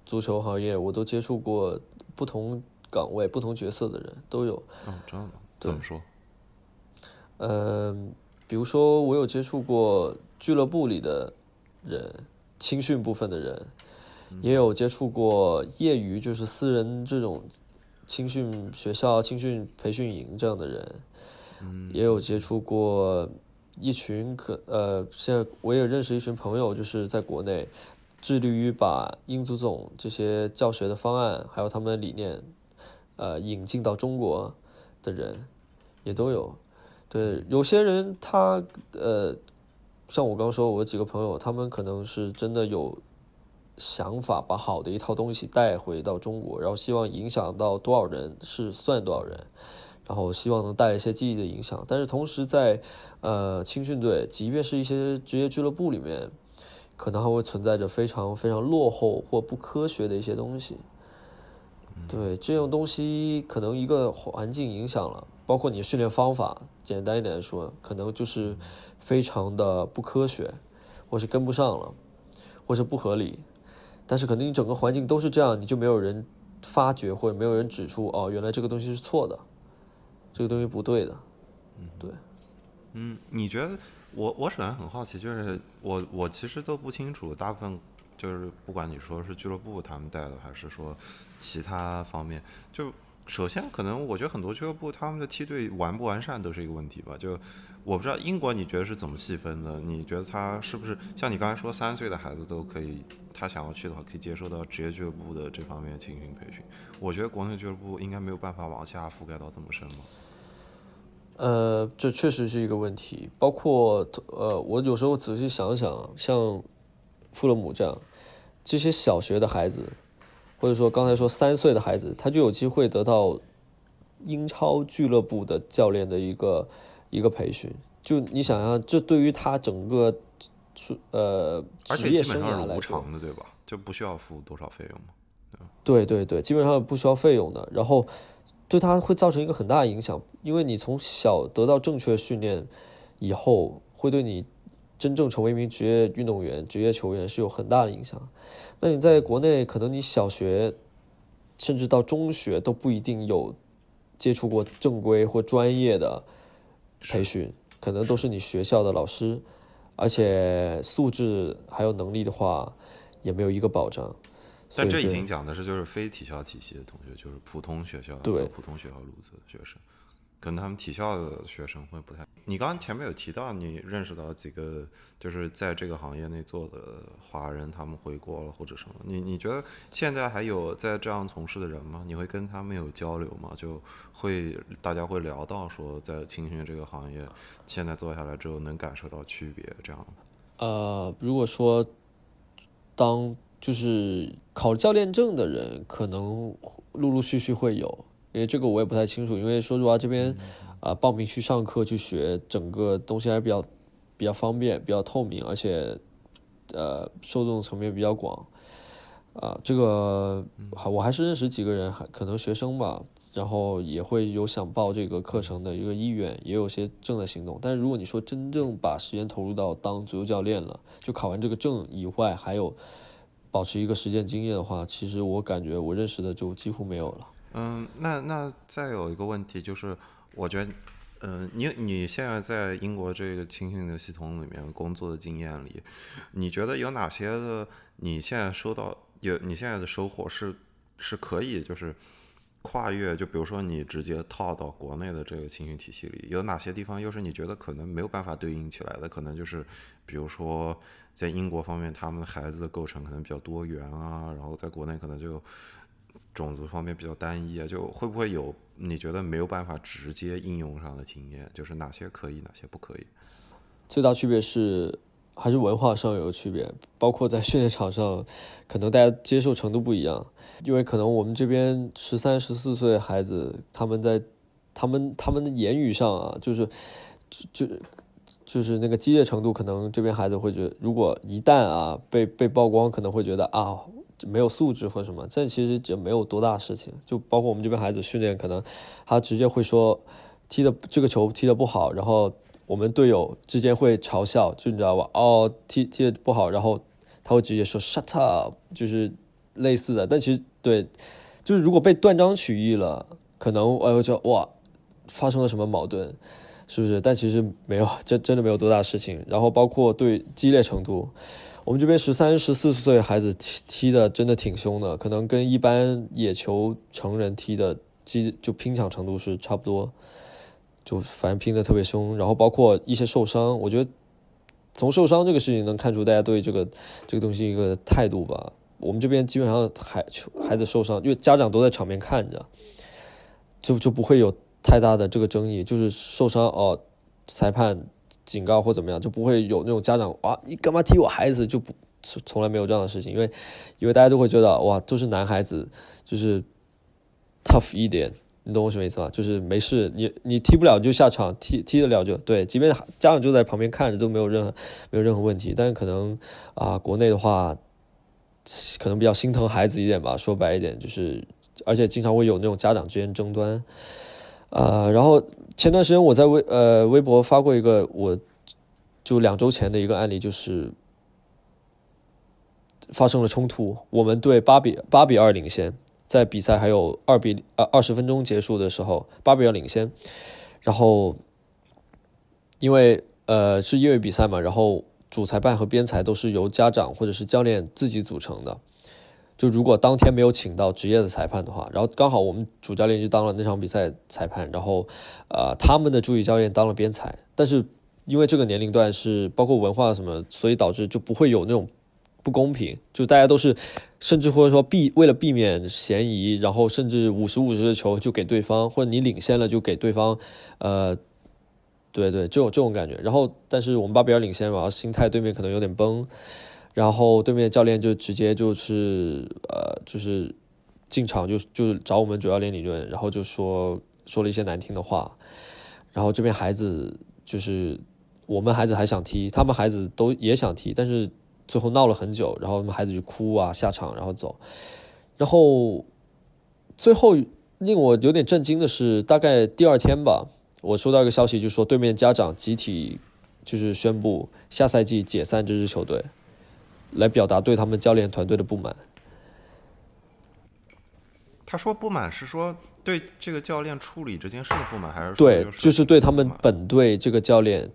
足球行业我都接触过不同岗位、不同角色的人都有。哦，这样吗？怎么说？嗯，比如说我有接触过俱乐部里的人。青训部分的人，也有接触过业余，就是私人这种青训学校、青训培训营这样的人，也有接触过一群可呃，现在我也认识一群朋友，就是在国内致力于把英足总这些教学的方案，还有他们的理念，呃，引进到中国的人也都有。对，有些人他呃。像我刚说，我几个朋友，他们可能是真的有想法，把好的一套东西带回到中国，然后希望影响到多少人是算多少人，然后希望能带一些积极的影响。但是同时在呃青训队，即便是一些职业俱乐部里面，可能还会存在着非常非常落后或不科学的一些东西。对这种东西，可能一个环境影响了，包括你训练方法，简单一点来说，可能就是非常的不科学，或是跟不上了，或是不合理。但是可能你整个环境都是这样，你就没有人发觉或者没有人指出，哦，原来这个东西是错的，这个东西不对的。嗯，对。嗯，你觉得我我首先很好奇，就是我我其实都不清楚，大部分。就是不管你说是俱乐部他们带的，还是说其他方面，就首先可能我觉得很多俱乐部他们的梯队完不完善都是一个问题吧。就我不知道英国你觉得是怎么细分的？你觉得他是不是像你刚才说三岁的孩子都可以，他想要去的话可以接受到职业俱乐部的这方面青训培训？我觉得国内俱乐部应该没有办法往下覆盖到这么深吧？呃，这确实是一个问题。包括呃，我有时候仔细想想，像富勒姆这样。这些小学的孩子，或者说刚才说三岁的孩子，他就有机会得到英超俱乐部的教练的一个一个培训。就你想想，这对于他整个呃职业生涯来说，对吧？就不需要付多少费用吗？对对对，基本上不需要费用的。然后对他会造成一个很大的影响，因为你从小得到正确训练以后，会对你。真正成为一名职业运动员、职业球员是有很大的影响。那你在国内，可能你小学甚至到中学都不一定有接触过正规或专业的培训，可能都是你学校的老师，而且素质还有能力的话，也没有一个保障。但这已经讲的是就是非体校体系的同学，就是普通学校走普通学校路子的学生。可能他们体校的学生会不太。你刚刚前面有提到，你认识到几个就是在这个行业内做的华人，他们回国了或者什么？你你觉得现在还有在这样从事的人吗？你会跟他们有交流吗？就会大家会聊到说，在青训这个行业，现在做下来之后能感受到区别这样呃，如果说当就是考教练证的人，可能陆陆续续会有。因为这个我也不太清楚，因为说实话，这边啊报名去上课去学，整个东西还是比较比较方便、比较透明，而且呃受众层面比较广啊。这个我还是认识几个人，还可能学生吧，然后也会有想报这个课程的一个意愿，也有些正在行动。但是如果你说真正把时间投入到当足球教练了，就考完这个证以外，还有保持一个实践经验的话，其实我感觉我认识的就几乎没有了。嗯，那那再有一个问题就是，我觉得，嗯，你你现在在英国这个青训的系统里面工作的经验里，你觉得有哪些的？你现在收到有你现在的收获是是可以就是跨越，就比如说你直接套到国内的这个青训体系里，有哪些地方又是你觉得可能没有办法对应起来的？可能就是比如说在英国方面，他们的孩子的构成可能比较多元啊，然后在国内可能就。种族方面比较单一啊，就会不会有你觉得没有办法直接应用上的经验？就是哪些可以，哪些不可以？最大区别是还是文化上有区别，包括在训练场上，可能大家接受程度不一样。因为可能我们这边十三、十四岁孩子，他们在他们他们的言语上啊，就是就就是那个激烈程度，可能这边孩子会觉得，如果一旦啊被被曝光，可能会觉得啊。没有素质或什么，这其实就没有多大事情。就包括我们这边孩子训练，可能他直接会说踢的这个球踢的不好，然后我们队友之间会嘲笑，就你知道吧？哦，踢踢的不好，然后他会直接说 shut up，就是类似的。但其实对，就是如果被断章取义了，可能哎我就哇发生了什么矛盾，是不是？但其实没有，这真的没有多大事情。然后包括对激烈程度。我们这边十三、十四岁孩子踢踢的真的挺凶的，可能跟一般野球成人踢的激就拼抢程度是差不多，就反正拼的特别凶。然后包括一些受伤，我觉得从受伤这个事情能看出大家对这个这个东西一个态度吧。我们这边基本上孩孩子受伤，因为家长都在场边看着，就就不会有太大的这个争议，就是受伤哦，裁判。警告或怎么样，就不会有那种家长啊，你干嘛踢我孩子？就不从从来没有这样的事情，因为因为大家都会觉得哇，都是男孩子，就是 tough 一点，你懂我什么意思吗？就是没事，你你踢不了就下场，踢踢得了就对，即便家长就在旁边看着都没有任何没有任何问题。但是可能啊，国内的话，可能比较心疼孩子一点吧。说白一点，就是而且经常会有那种家长之间争端。呃，然后前段时间我在微呃微博发过一个，我就两周前的一个案例，就是发生了冲突，我们队八比八比二领先。在比赛还有二比呃二十分钟结束的时候，八比二领先，然后因为呃是业余比赛嘛，然后主裁判和边裁都是由家长或者是教练自己组成的。就如果当天没有请到职业的裁判的话，然后刚好我们主教练就当了那场比赛裁判，然后呃他们的助理教练当了边裁，但是因为这个年龄段是包括文化什么，所以导致就不会有那种。不公平，就大家都是，甚至或者说避为了避免嫌疑，然后甚至五十五十的球就给对方，或者你领先了就给对方，呃，对对，这种这种感觉。然后，但是我们巴比尔领先嘛，心态对面可能有点崩，然后对面教练就直接就是呃，就是进场就就找我们主教练理论，然后就说说了一些难听的话，然后这边孩子就是我们孩子还想踢，他们孩子都也想踢，但是。最后闹了很久，然后孩子就哭啊，下场然后走，然后最后令我有点震惊的是，大概第二天吧，我收到一个消息，就说对面家长集体就是宣布下赛季解散这支球队，来表达对他们教练团队的不满。他说不满是说对这个教练处理这件事的不满，还是对，就是对他们本队这个教练，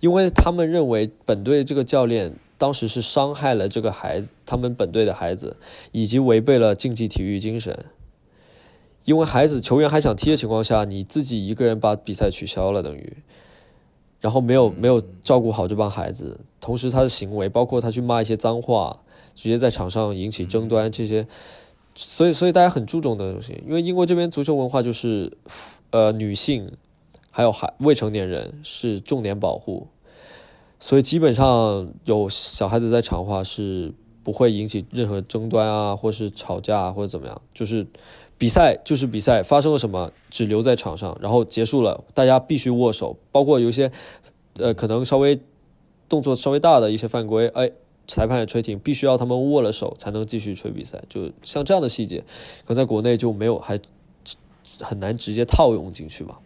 因为他们认为本队这个教练。当时是伤害了这个孩子，他们本队的孩子，以及违背了竞技体育精神。因为孩子球员还想踢的情况下，你自己一个人把比赛取消了，等于，然后没有没有照顾好这帮孩子，同时他的行为，包括他去骂一些脏话，直接在场上引起争端这些，所以所以大家很注重的东西。因为英国这边足球文化就是，呃，女性还有孩未成年人是重点保护。所以基本上有小孩子在场的话，是不会引起任何争端啊，或是吵架或者怎么样。就是比赛就是比赛，发生了什么只留在场上，然后结束了，大家必须握手。包括有一些呃可能稍微动作稍微大的一些犯规，哎，裁判也吹停，必须要他们握了手才能继续吹比赛。就像这样的细节，可在国内就没有，还很难直接套用进去嘛。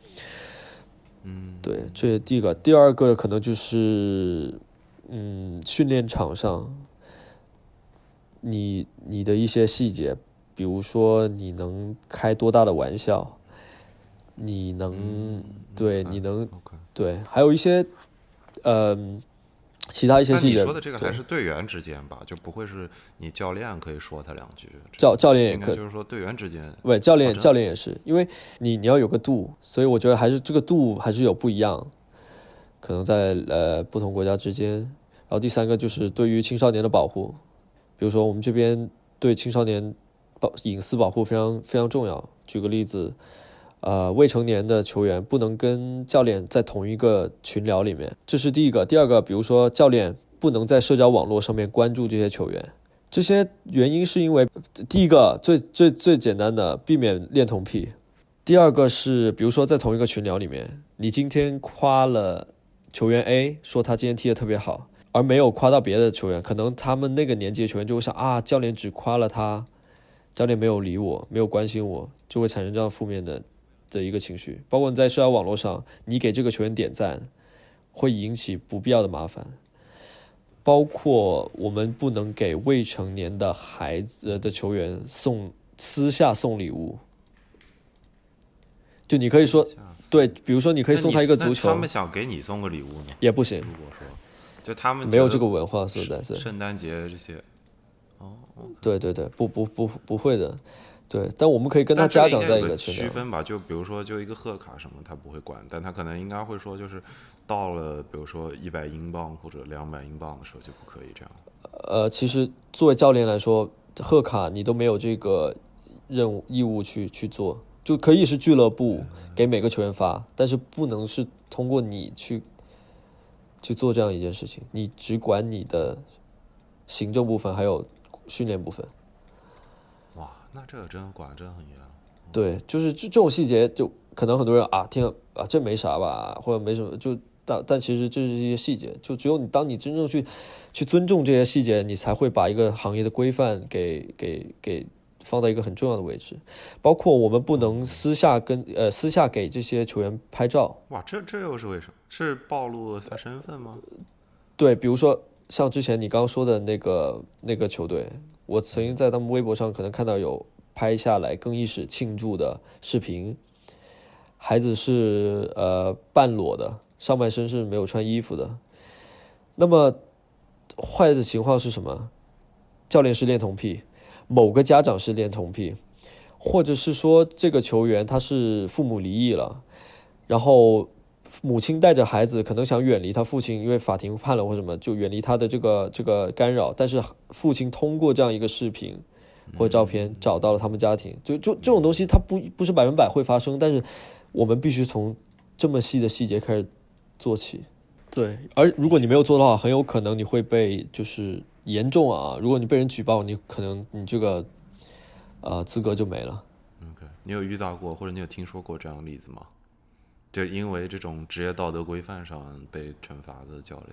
嗯，对，这是第一个，第二个可能就是，嗯，训练场上，你你的一些细节，比如说你能开多大的玩笑，你能，对，你能，对，还有一些，嗯。其他一些细节，你说的这个还是队员之间吧，就不会是你教练可以说他两句。教教练也可以，就是说队员之间。不，教练教练也是，因为你你要有个度，所以我觉得还是这个度还是有不一样，可能在呃不同国家之间。然后第三个就是对于青少年的保护，比如说我们这边对青少年隐私保护非常非常重要。举个例子。呃，未成年的球员不能跟教练在同一个群聊里面，这是第一个。第二个，比如说教练不能在社交网络上面关注这些球员，这些原因是因为第一个最最最简单的避免恋童癖，第二个是比如说在同一个群聊里面，你今天夸了球员 A，说他今天踢得特别好，而没有夸到别的球员，可能他们那个年纪的球员就会想啊，教练只夸了他，教练没有理我，没有关心我，就会产生这样负面的。的一个情绪，包括你在社交网络上，你给这个球员点赞，会引起不必要的麻烦。包括我们不能给未成年的孩子的球员送私下送礼物。就你可以说，对，比如说你可以送他一个足球，他们想给你送个礼物呢，也不行。如果说，就他们没有这个文化，实在是圣诞节这些，哦，对对对，不不不不会的。对，但我们可以跟他家长在一个区分吧，就比如说，就一个贺卡什么，他不会管，但他可能应该会说，就是到了，比如说一百英镑或者两百英镑的时候就不可以这样。呃，其实作为教练来说，贺卡你都没有这个任务义务去去做，就可以是俱乐部给每个球员发，但是不能是通过你去去做这样一件事情，你只管你的行政部分还有训练部分。哇那这个真管真很严。对，就是这这种细节，就可能很多人啊听了啊这没啥吧，或者没什么，就但但其实这是一些细节，就只有你当你真正去去尊重这些细节，你才会把一个行业的规范给给给放到一个很重要的位置。包括我们不能私下跟呃私下给这些球员拍照，哇，这这又是为什么？是暴露他身份吗？对，比如说像之前你刚说的那个那个球队，我曾经在他们微博上可能看到有拍下来更衣室庆祝的视频，孩子是呃半裸的，上半身是没有穿衣服的。那么坏的情况是什么？教练是恋童癖，某个家长是恋童癖，或者是说这个球员他是父母离异了，然后母亲带着孩子可能想远离他父亲，因为法庭判了或什么，就远离他的这个这个干扰，但是父亲通过这样一个视频或者照片找到了他们家庭，就就这种东西它不不是百分百会发生，但是我们必须从这么细的细节开始做起。对，而如果你没有做的话，很有可能你会被就是严重啊，如果你被人举报，你可能你这个呃资格就没了。OK，你有遇到过或者你有听说过这样的例子吗？就因为这种职业道德规范上被惩罚的教练。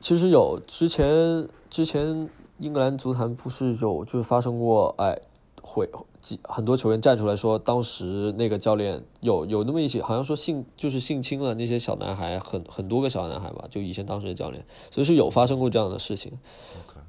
其实有之前之前英格兰足坛不是有就是发生过哎会几很多球员站出来说，当时那个教练有有那么一些好像说性就是性侵了那些小男孩，很很多个小男孩吧，就以前当时的教练，所以是有发生过这样的事情。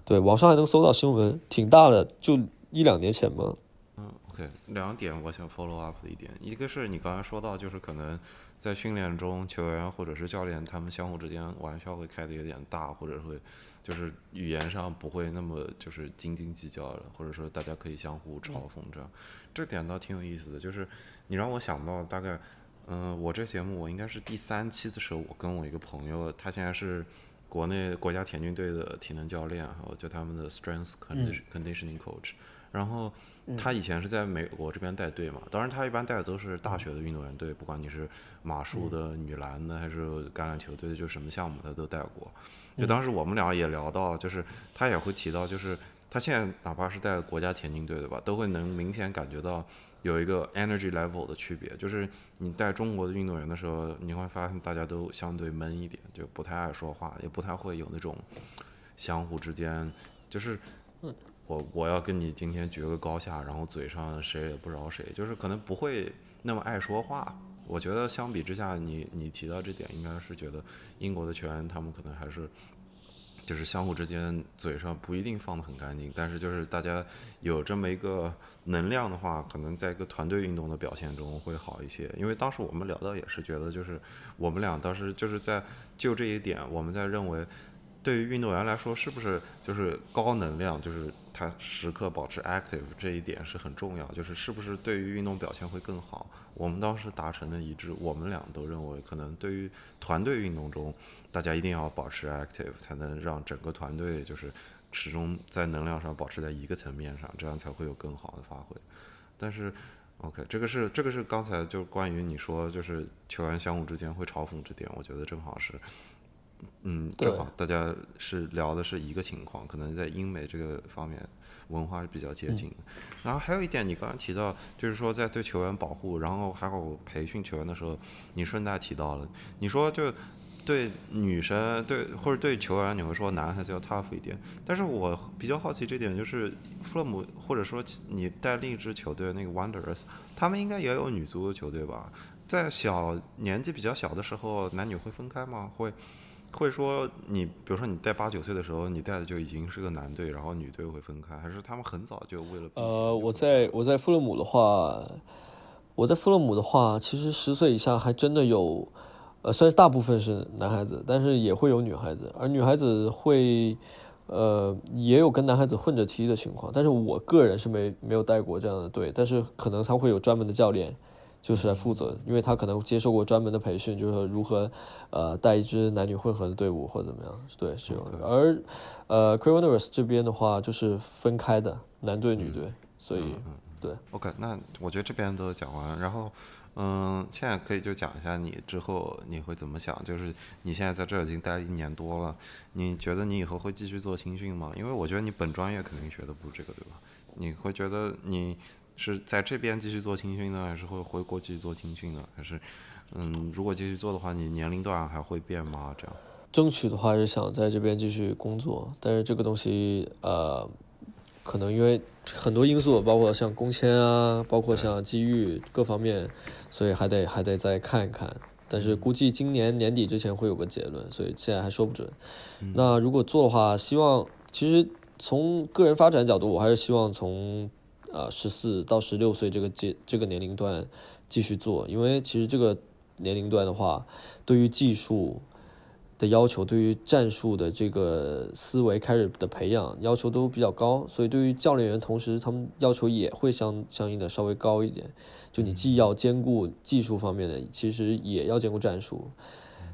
对，网上还能搜到新闻，挺大的，就一两年前嘛。嗯，OK，两点我想 follow up 的一点，一个是你刚才说到，就是可能在训练中，球员或者是教练他们相互之间玩笑会开的有点大，或者会就是语言上不会那么就是斤斤计较了，或者说大家可以相互嘲讽这样，这点倒挺有意思的。就是你让我想到大概，嗯、我这节目我应该是第三期的时候，我跟我一个朋友，他现在是国内国家田径队的体能教练，还有就他们的 strength condition conditioning coach，然后。他以前是在美国这边带队嘛，当然他一般带的都是大学的运动员队，不管你是马术的、女篮的还是橄榄球队的，就什么项目他都带过。就当时我们俩也聊到，就是他也会提到，就是他现在哪怕是带国家田径队的吧，都会能明显感觉到有一个 energy level 的区别，就是你带中国的运动员的时候，你会发现大家都相对闷一点，就不太爱说话，也不太会有那种相互之间就是。我我要跟你今天决个高下，然后嘴上谁也不饶谁，就是可能不会那么爱说话。我觉得相比之下，你你提到这点，应该是觉得英国的球员他们可能还是就是相互之间嘴上不一定放得很干净，但是就是大家有这么一个能量的话，可能在一个团队运动的表现中会好一些。因为当时我们聊到也是觉得，就是我们俩当时就是在就这一点，我们在认为。对于运动员来说，是不是就是高能量，就是他时刻保持 active 这一点是很重要，就是是不是对于运动表现会更好？我们当时达成的一致，我们俩都认为，可能对于团队运动中，大家一定要保持 active，才能让整个团队就是始终在能量上保持在一个层面上，这样才会有更好的发挥。但是，OK，这个是这个是刚才就关于你说就是球员相互之间会嘲讽这点，我觉得正好是。嗯，正好大家是聊的是一个情况，可能在英美这个方面文化是比较接近的。然后还有一点，你刚刚提到，就是说在对球员保护，然后还有培训球员的时候，你顺带提到了，你说就对女生对或者对球员，你会说男孩子要 tough 一点。但是我比较好奇这点，就是弗勒姆或者说你带另一支球队那个 Wanderers，他们应该也有女足的球队吧？在小年纪比较小的时候，男女会分开吗？会？会说你，比如说你带八九岁的时候，你带的就已经是个男队，然后女队会分开，还是他们很早就为了？呃，我在我在富勒姆的话，我在富勒姆的话，其实十岁以下还真的有，呃，虽然大部分是男孩子，但是也会有女孩子，而女孩子会，呃，也有跟男孩子混着踢的情况，但是我个人是没没有带过这样的队，但是可能他会有专门的教练。就是来负责，因为他可能接受过专门的培训，就是说如何，呃，带一支男女混合的队伍或者怎么样，对，是有的。而，呃 c r a v e n e r s 这边的话就是分开的男队女队，所以，对。OK，那我觉得这边都讲完，然后，嗯，现在可以就讲一下你之后你会怎么想，就是你现在在这儿已经待了一年多了，你觉得你以后会继续做青训吗？因为我觉得你本专业肯定学的不是这个，对吧？你会觉得你是在这边继续做青训呢，还是会回国继续做青训呢？还是，嗯，如果继续做的话，你年龄段还会变吗？这样？争取的话是想在这边继续工作，但是这个东西呃，可能因为很多因素，包括像工签啊，包括像机遇各方面，所以还得还得再看一看。但是估计今年年底之前会有个结论，所以现在还说不准。那如果做的话，希望其实从个人发展角度，我还是希望从呃十四到十六岁这个阶这个年龄段继续做，因为其实这个年龄段的话，对于技术。的要求对于战术的这个思维开始的培养要求都比较高，所以对于教练员，同时他们要求也会相相应的稍微高一点。就你既要兼顾技术方面的，其实也要兼顾战术。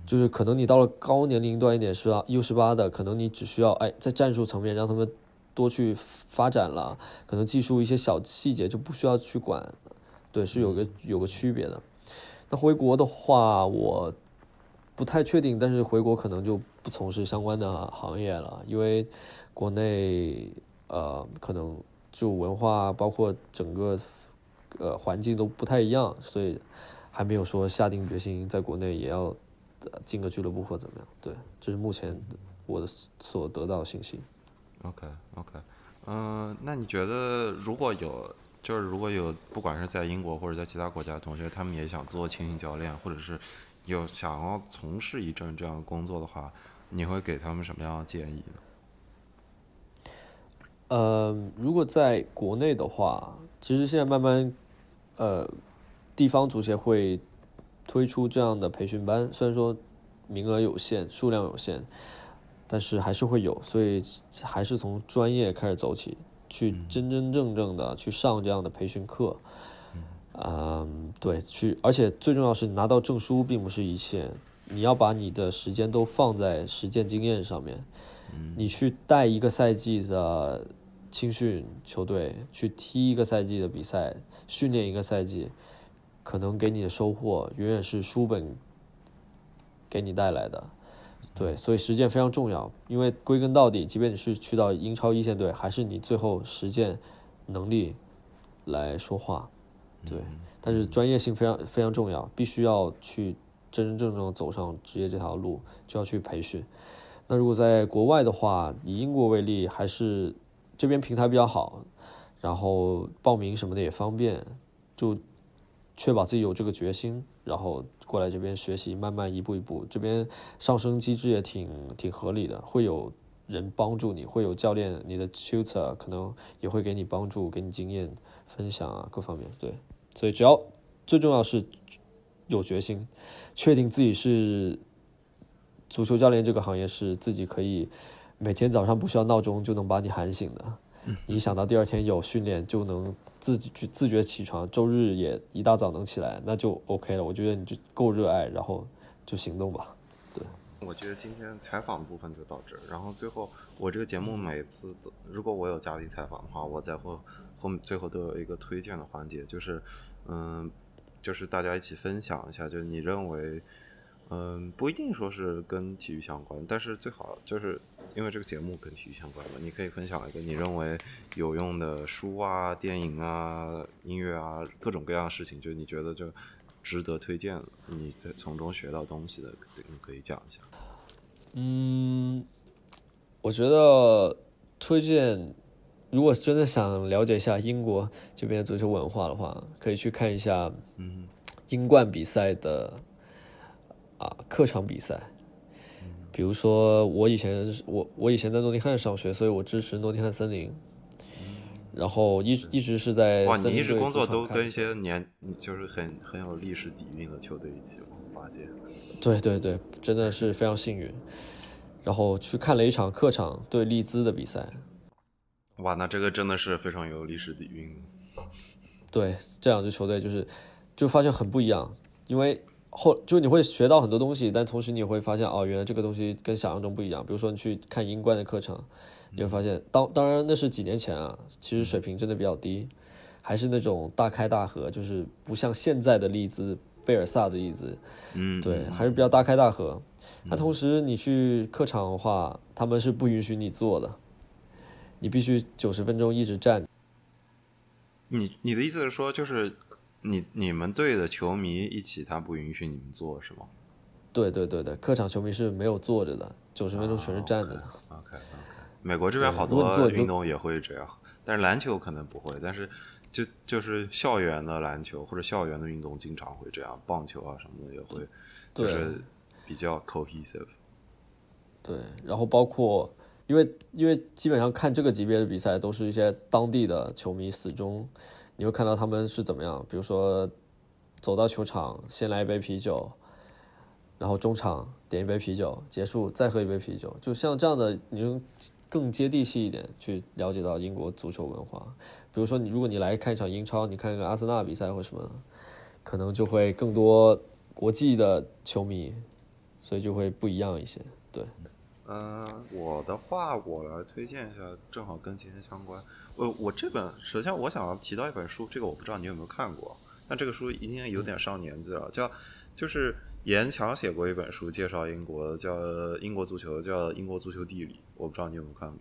就是可能你到了高年龄段一点是吧，U 十八的，可能你只需要哎在战术层面让他们多去发展了，可能技术一些小细节就不需要去管。对，是有个有个区别的。那回国的话，我。不太确定，但是回国可能就不从事相关的行业了，因为国内呃可能就文化包括整个呃环境都不太一样，所以还没有说下定决心在国内也要进个俱乐部或怎么样。对，这是目前我的所得到的信息。OK OK，嗯，那你觉得如果有就是如果有不管是在英国或者在其他国家的同学，他们也想做青训教练，或者是。有想要从事一阵这样的工作的话，你会给他们什么样的建议呢？呃，如果在国内的话，其实现在慢慢，呃，地方足协会推出这样的培训班，虽然说名额有限、数量有限，但是还是会有，所以还是从专业开始走起，去真真正正的去上这样的培训课。嗯，对，去，而且最重要是拿到证书并不是一切，你要把你的时间都放在实践经验上面。你去带一个赛季的青训球队，去踢一个赛季的比赛，训练一个赛季，可能给你的收获远远是书本给你带来的。对，所以实践非常重要，因为归根到底，即便你是去到英超一线队，还是你最后实践能力来说话。对，但是专业性非常非常重要，必须要去真真正正走上职业这条路，就要去培训。那如果在国外的话，以英国为例，还是这边平台比较好，然后报名什么的也方便，就确保自己有这个决心，然后过来这边学习，慢慢一步一步，这边上升机制也挺挺合理的，会有人帮助你，会有教练，你的 tutor 可能也会给你帮助，给你经验分享啊，各方面对。所以，只要最重要是有决心，确定自己是足球教练这个行业是自己可以每天早上不需要闹钟就能把你喊醒的。你想到第二天有训练就能自己去自觉起床，周日也一大早能起来，那就 OK 了。我觉得你就够热爱，然后就行动吧。对，我觉得今天采访部分就到这儿。然后最后，我这个节目每次，如果我有嘉宾采访的话，我在后。后最后都有一个推荐的环节，就是，嗯，就是大家一起分享一下，就你认为，嗯，不一定说是跟体育相关，但是最好就是因为这个节目跟体育相关嘛，你可以分享一个你认为有用的书啊、电影啊、音乐啊，各种各样的事情，就你觉得就值得推荐，你在从中学到东西的，你可以讲一下。嗯，我觉得推荐。如果真的想了解一下英国这边足球文化的话，可以去看一下，嗯，英冠比赛的啊客场比赛。比如说我以前我我以前在诺丁汉上学，所以我支持诺丁汉森林。然后一一直是在哇，你一直工作都跟一些年就是很很有历史底蕴的球队一起发现。对对对，真的是非常幸运。然后去看了一场客场对利兹的比赛。哇，那这个真的是非常有历史底蕴。对，这两支球队就是，就发现很不一样，因为后就你会学到很多东西，但同时你会发现，哦，原来这个东西跟想象中不一样。比如说你去看英冠的课程，你会发现，当当然那是几年前啊，其实水平真的比较低，还是那种大开大合，就是不像现在的利兹、贝尔萨的例子，嗯，对，还是比较大开大合。那同时你去客场的话，他们是不允许你坐的。你必须九十分钟一直站，你你的意思是说，就是你你们队的球迷一起，他不允许你们坐是吗？对对对对，客场球迷是没有坐着的，九十分钟全是站着的。OK OK，美国这边好多运动也会这样，但是篮球可能不会，但是就就是校园的篮球或者校园的运动经常会这样，棒球啊什么的也会，就是比较 cohesive。对，然后包括因为因为基本上看这个级别的比赛都是一些当地的球迷死忠，你会看到他们是怎么样，比如说走到球场先来一杯啤酒，然后中场点一杯啤酒，结束再喝一杯啤酒，就像这样的，你就更接地气一点去了解到英国足球文化。比如说你如果你来看一场英超，你看一个阿森纳比赛或什么，可能就会更多国际的球迷，所以就会不一样一些。对。嗯，我的话我来推荐一下，正好跟今天相关。我我这本首先我想要提到一本书，这个我不知道你有没有看过，但这个书已经有点上年纪了，叫就是严强写过一本书介绍英国，叫英国足球，叫《英国足球地理》，我不知道你有没有看过。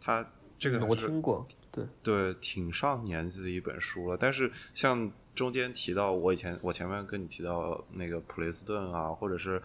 他这个我听过，对，对，挺上年纪的一本书了。但是像中间提到我以前，我前面跟你提到那个普雷斯顿啊，或者是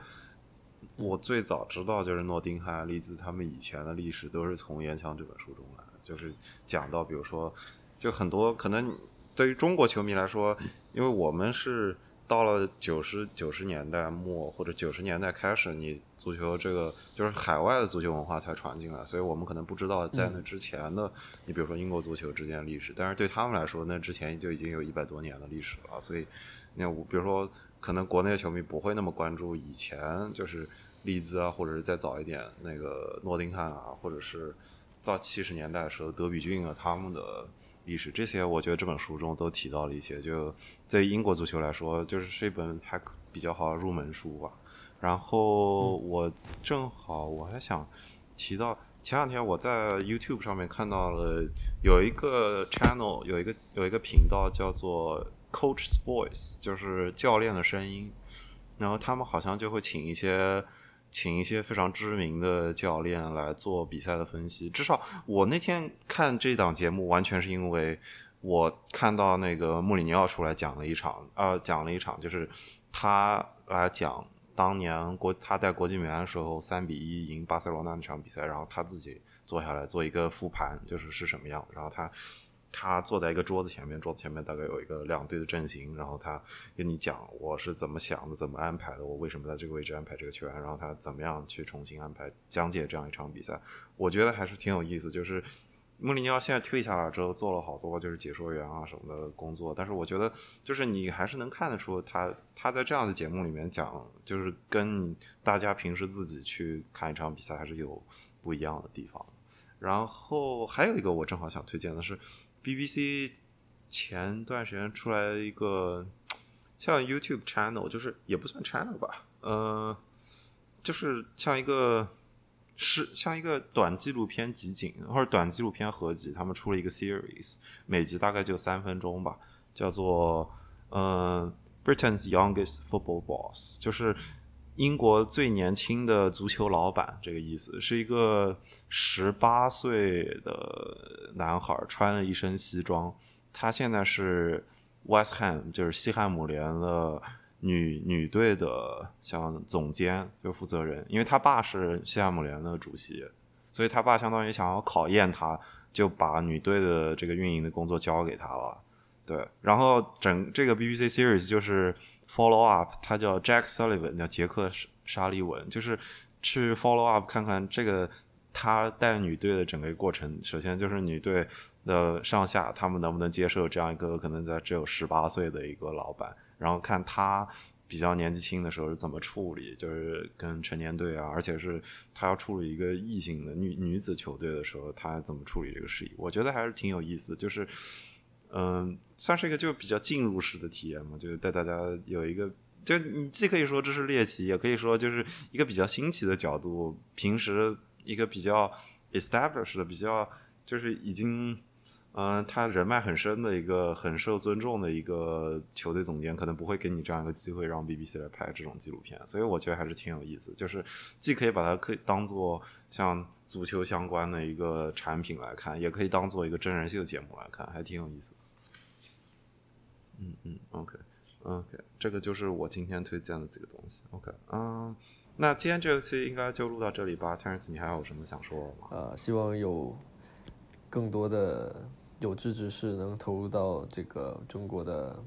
我最早知道就是诺丁汉、利兹他们以前的历史，都是从《严强》这本书中来的，就是讲到，比如说，就很多可能对于中国球迷来说，因为我们是。到了九十九十年代末或者九十年代开始，你足球这个就是海外的足球文化才传进来，所以我们可能不知道在那之前的，你比如说英国足球之间的历史，但是对他们来说，那之前就已经有一百多年的历史了，所以那我比如说可能国内的球迷不会那么关注以前就是利兹啊，或者是再早一点那个诺丁汉啊，或者是到七十年代的时候德比郡啊他们的。历史这些，我觉得这本书中都提到了一些。就对英国足球来说，就是是一本还比较好入门书吧。然后我正好我还想提到，前两天我在 YouTube 上面看到了有一个 channel，有一个有一个频道叫做 <laughs> Coach's Voice，就是教练的声音。然后他们好像就会请一些。请一些非常知名的教练来做比赛的分析。至少我那天看这档节目，完全是因为我看到那个穆里尼奥出来讲了一场，呃，讲了一场，就是他来讲当年国他带国际米兰的时候三比一赢巴塞罗那那场比赛，然后他自己坐下来做一个复盘，就是是什么样，然后他。他坐在一个桌子前面，桌子前面大概有一个两队的阵型，然后他跟你讲我是怎么想的，怎么安排的，我为什么在这个位置安排这个球员，然后他怎么样去重新安排讲解这样一场比赛，我觉得还是挺有意思。就是穆里尼奥现在退下来之后，做了好多就是解说员啊什么的工作，但是我觉得就是你还是能看得出他他在这样的节目里面讲，就是跟大家平时自己去看一场比赛还是有不一样的地方。然后还有一个我正好想推荐的是。BBC 前段时间出来一个像 YouTube channel，就是也不算 channel 吧，呃，就是像一个是像一个短纪录片集锦或者短纪录片合集，他们出了一个 series，每集大概就三分钟吧，叫做呃 Britain's Youngest Football Boss，就是。英国最年轻的足球老板，这个意思是一个十八岁的男孩，穿了一身西装。他现在是 West Ham，就是西汉姆联的女女队的像总监，就负责人。因为他爸是西汉姆联的主席，所以他爸相当于想要考验他，就把女队的这个运营的工作交给他了。对，然后整这个 BBC series 就是 follow up，他叫 Jack Sullivan，叫杰克沙利文，就是去 follow up 看看这个他带女队的整个过程。首先就是女队的上下，他们能不能接受这样一个可能在只有十八岁的一个老板，然后看他比较年纪轻的时候是怎么处理，就是跟成年队啊，而且是他要处理一个异性的女女子球队的时候，他怎么处理这个事宜，我觉得还是挺有意思，就是。嗯，算是一个就比较进入式的体验嘛，就是带大家有一个，就你既可以说这是猎奇，也可以说就是一个比较新奇的角度。平时一个比较 established 的、比较就是已经嗯，他人脉很深的一个很受尊重的一个球队总监，可能不会给你这样一个机会让 BBC 来拍这种纪录片，所以我觉得还是挺有意思。就是既可以把它可以当做像足球相关的一个产品来看，也可以当做一个真人秀节目来看，还挺有意思。嗯嗯，OK OK，这个就是我今天推荐的几个东西。OK，嗯，那今天这个期应该就录到这里吧，Terence，你还有什么想说的吗？呃，希望有更多的。有志之士能投入到这个中国的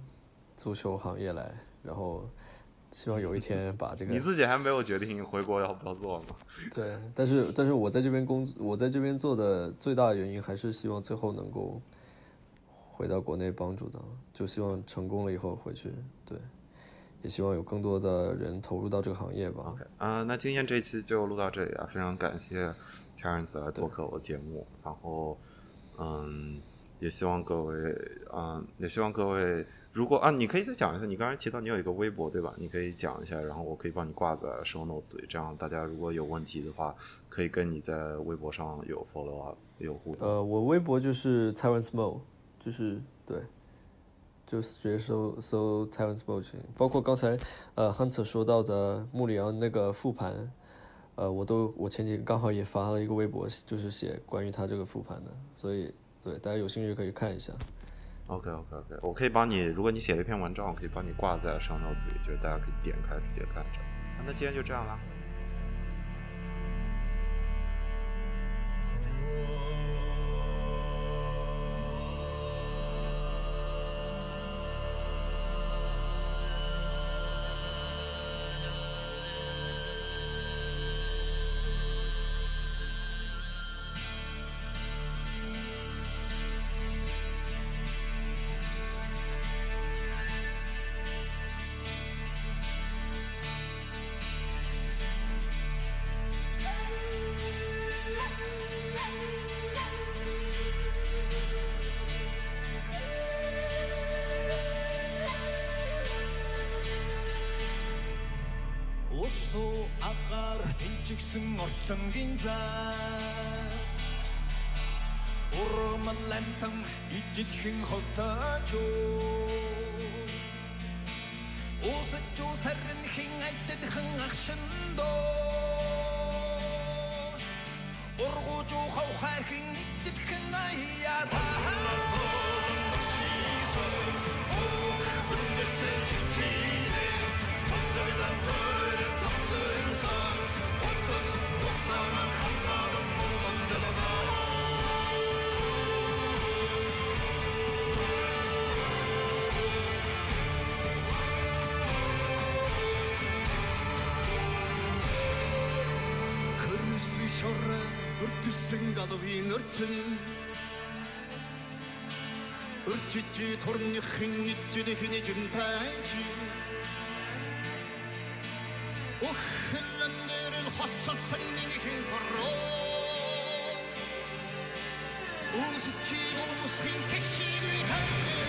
足球行业来，然后希望有一天把这个 <laughs> 你自己还没有决定回国要不要做吗？<laughs> 对，但是但是我在这边工作，我在这边做的最大的原因还是希望最后能够回到国内帮助的，就希望成功了以后回去，对，也希望有更多的人投入到这个行业吧。OK，啊，那今天这期就录到这里啊，非常感谢 Terence 来做客我的节目，然后嗯。也希望各位，嗯，也希望各位，如果啊，你可以再讲一下，你刚才提到你有一个微博，对吧？你可以讲一下，然后我可以帮你挂在 show notes 里，这样大家如果有问题的话，可以跟你在微博上有 follow up，有互动。呃，我微博就是 Taiwan Small，就是对，就直接搜搜 Taiwan Small 包括刚才呃 Hunter 说到的穆里昂那个复盘，呃，我都我前几天刚好也发了一个微博，就是写关于他这个复盘的，所以。对，大家有兴趣可以看一下。OK OK OK，我可以帮你，如果你写了一篇文章，我可以帮你挂在上脑子里，就是大家可以点开直接看着。那今天就这样了。лантан гинза урман лантан ижилхэн холтооч Усч усэрн хин айдэл хан ахшиндо ургууж ухав хайрхин ижилхэн аяа таа шоры өртсөн головын өрцөн. Өрчөж турныхын ичдэхний жин тааж Охлон дээрл хоцсон нэгэн хороо Үсчи үсхин тэхий тань.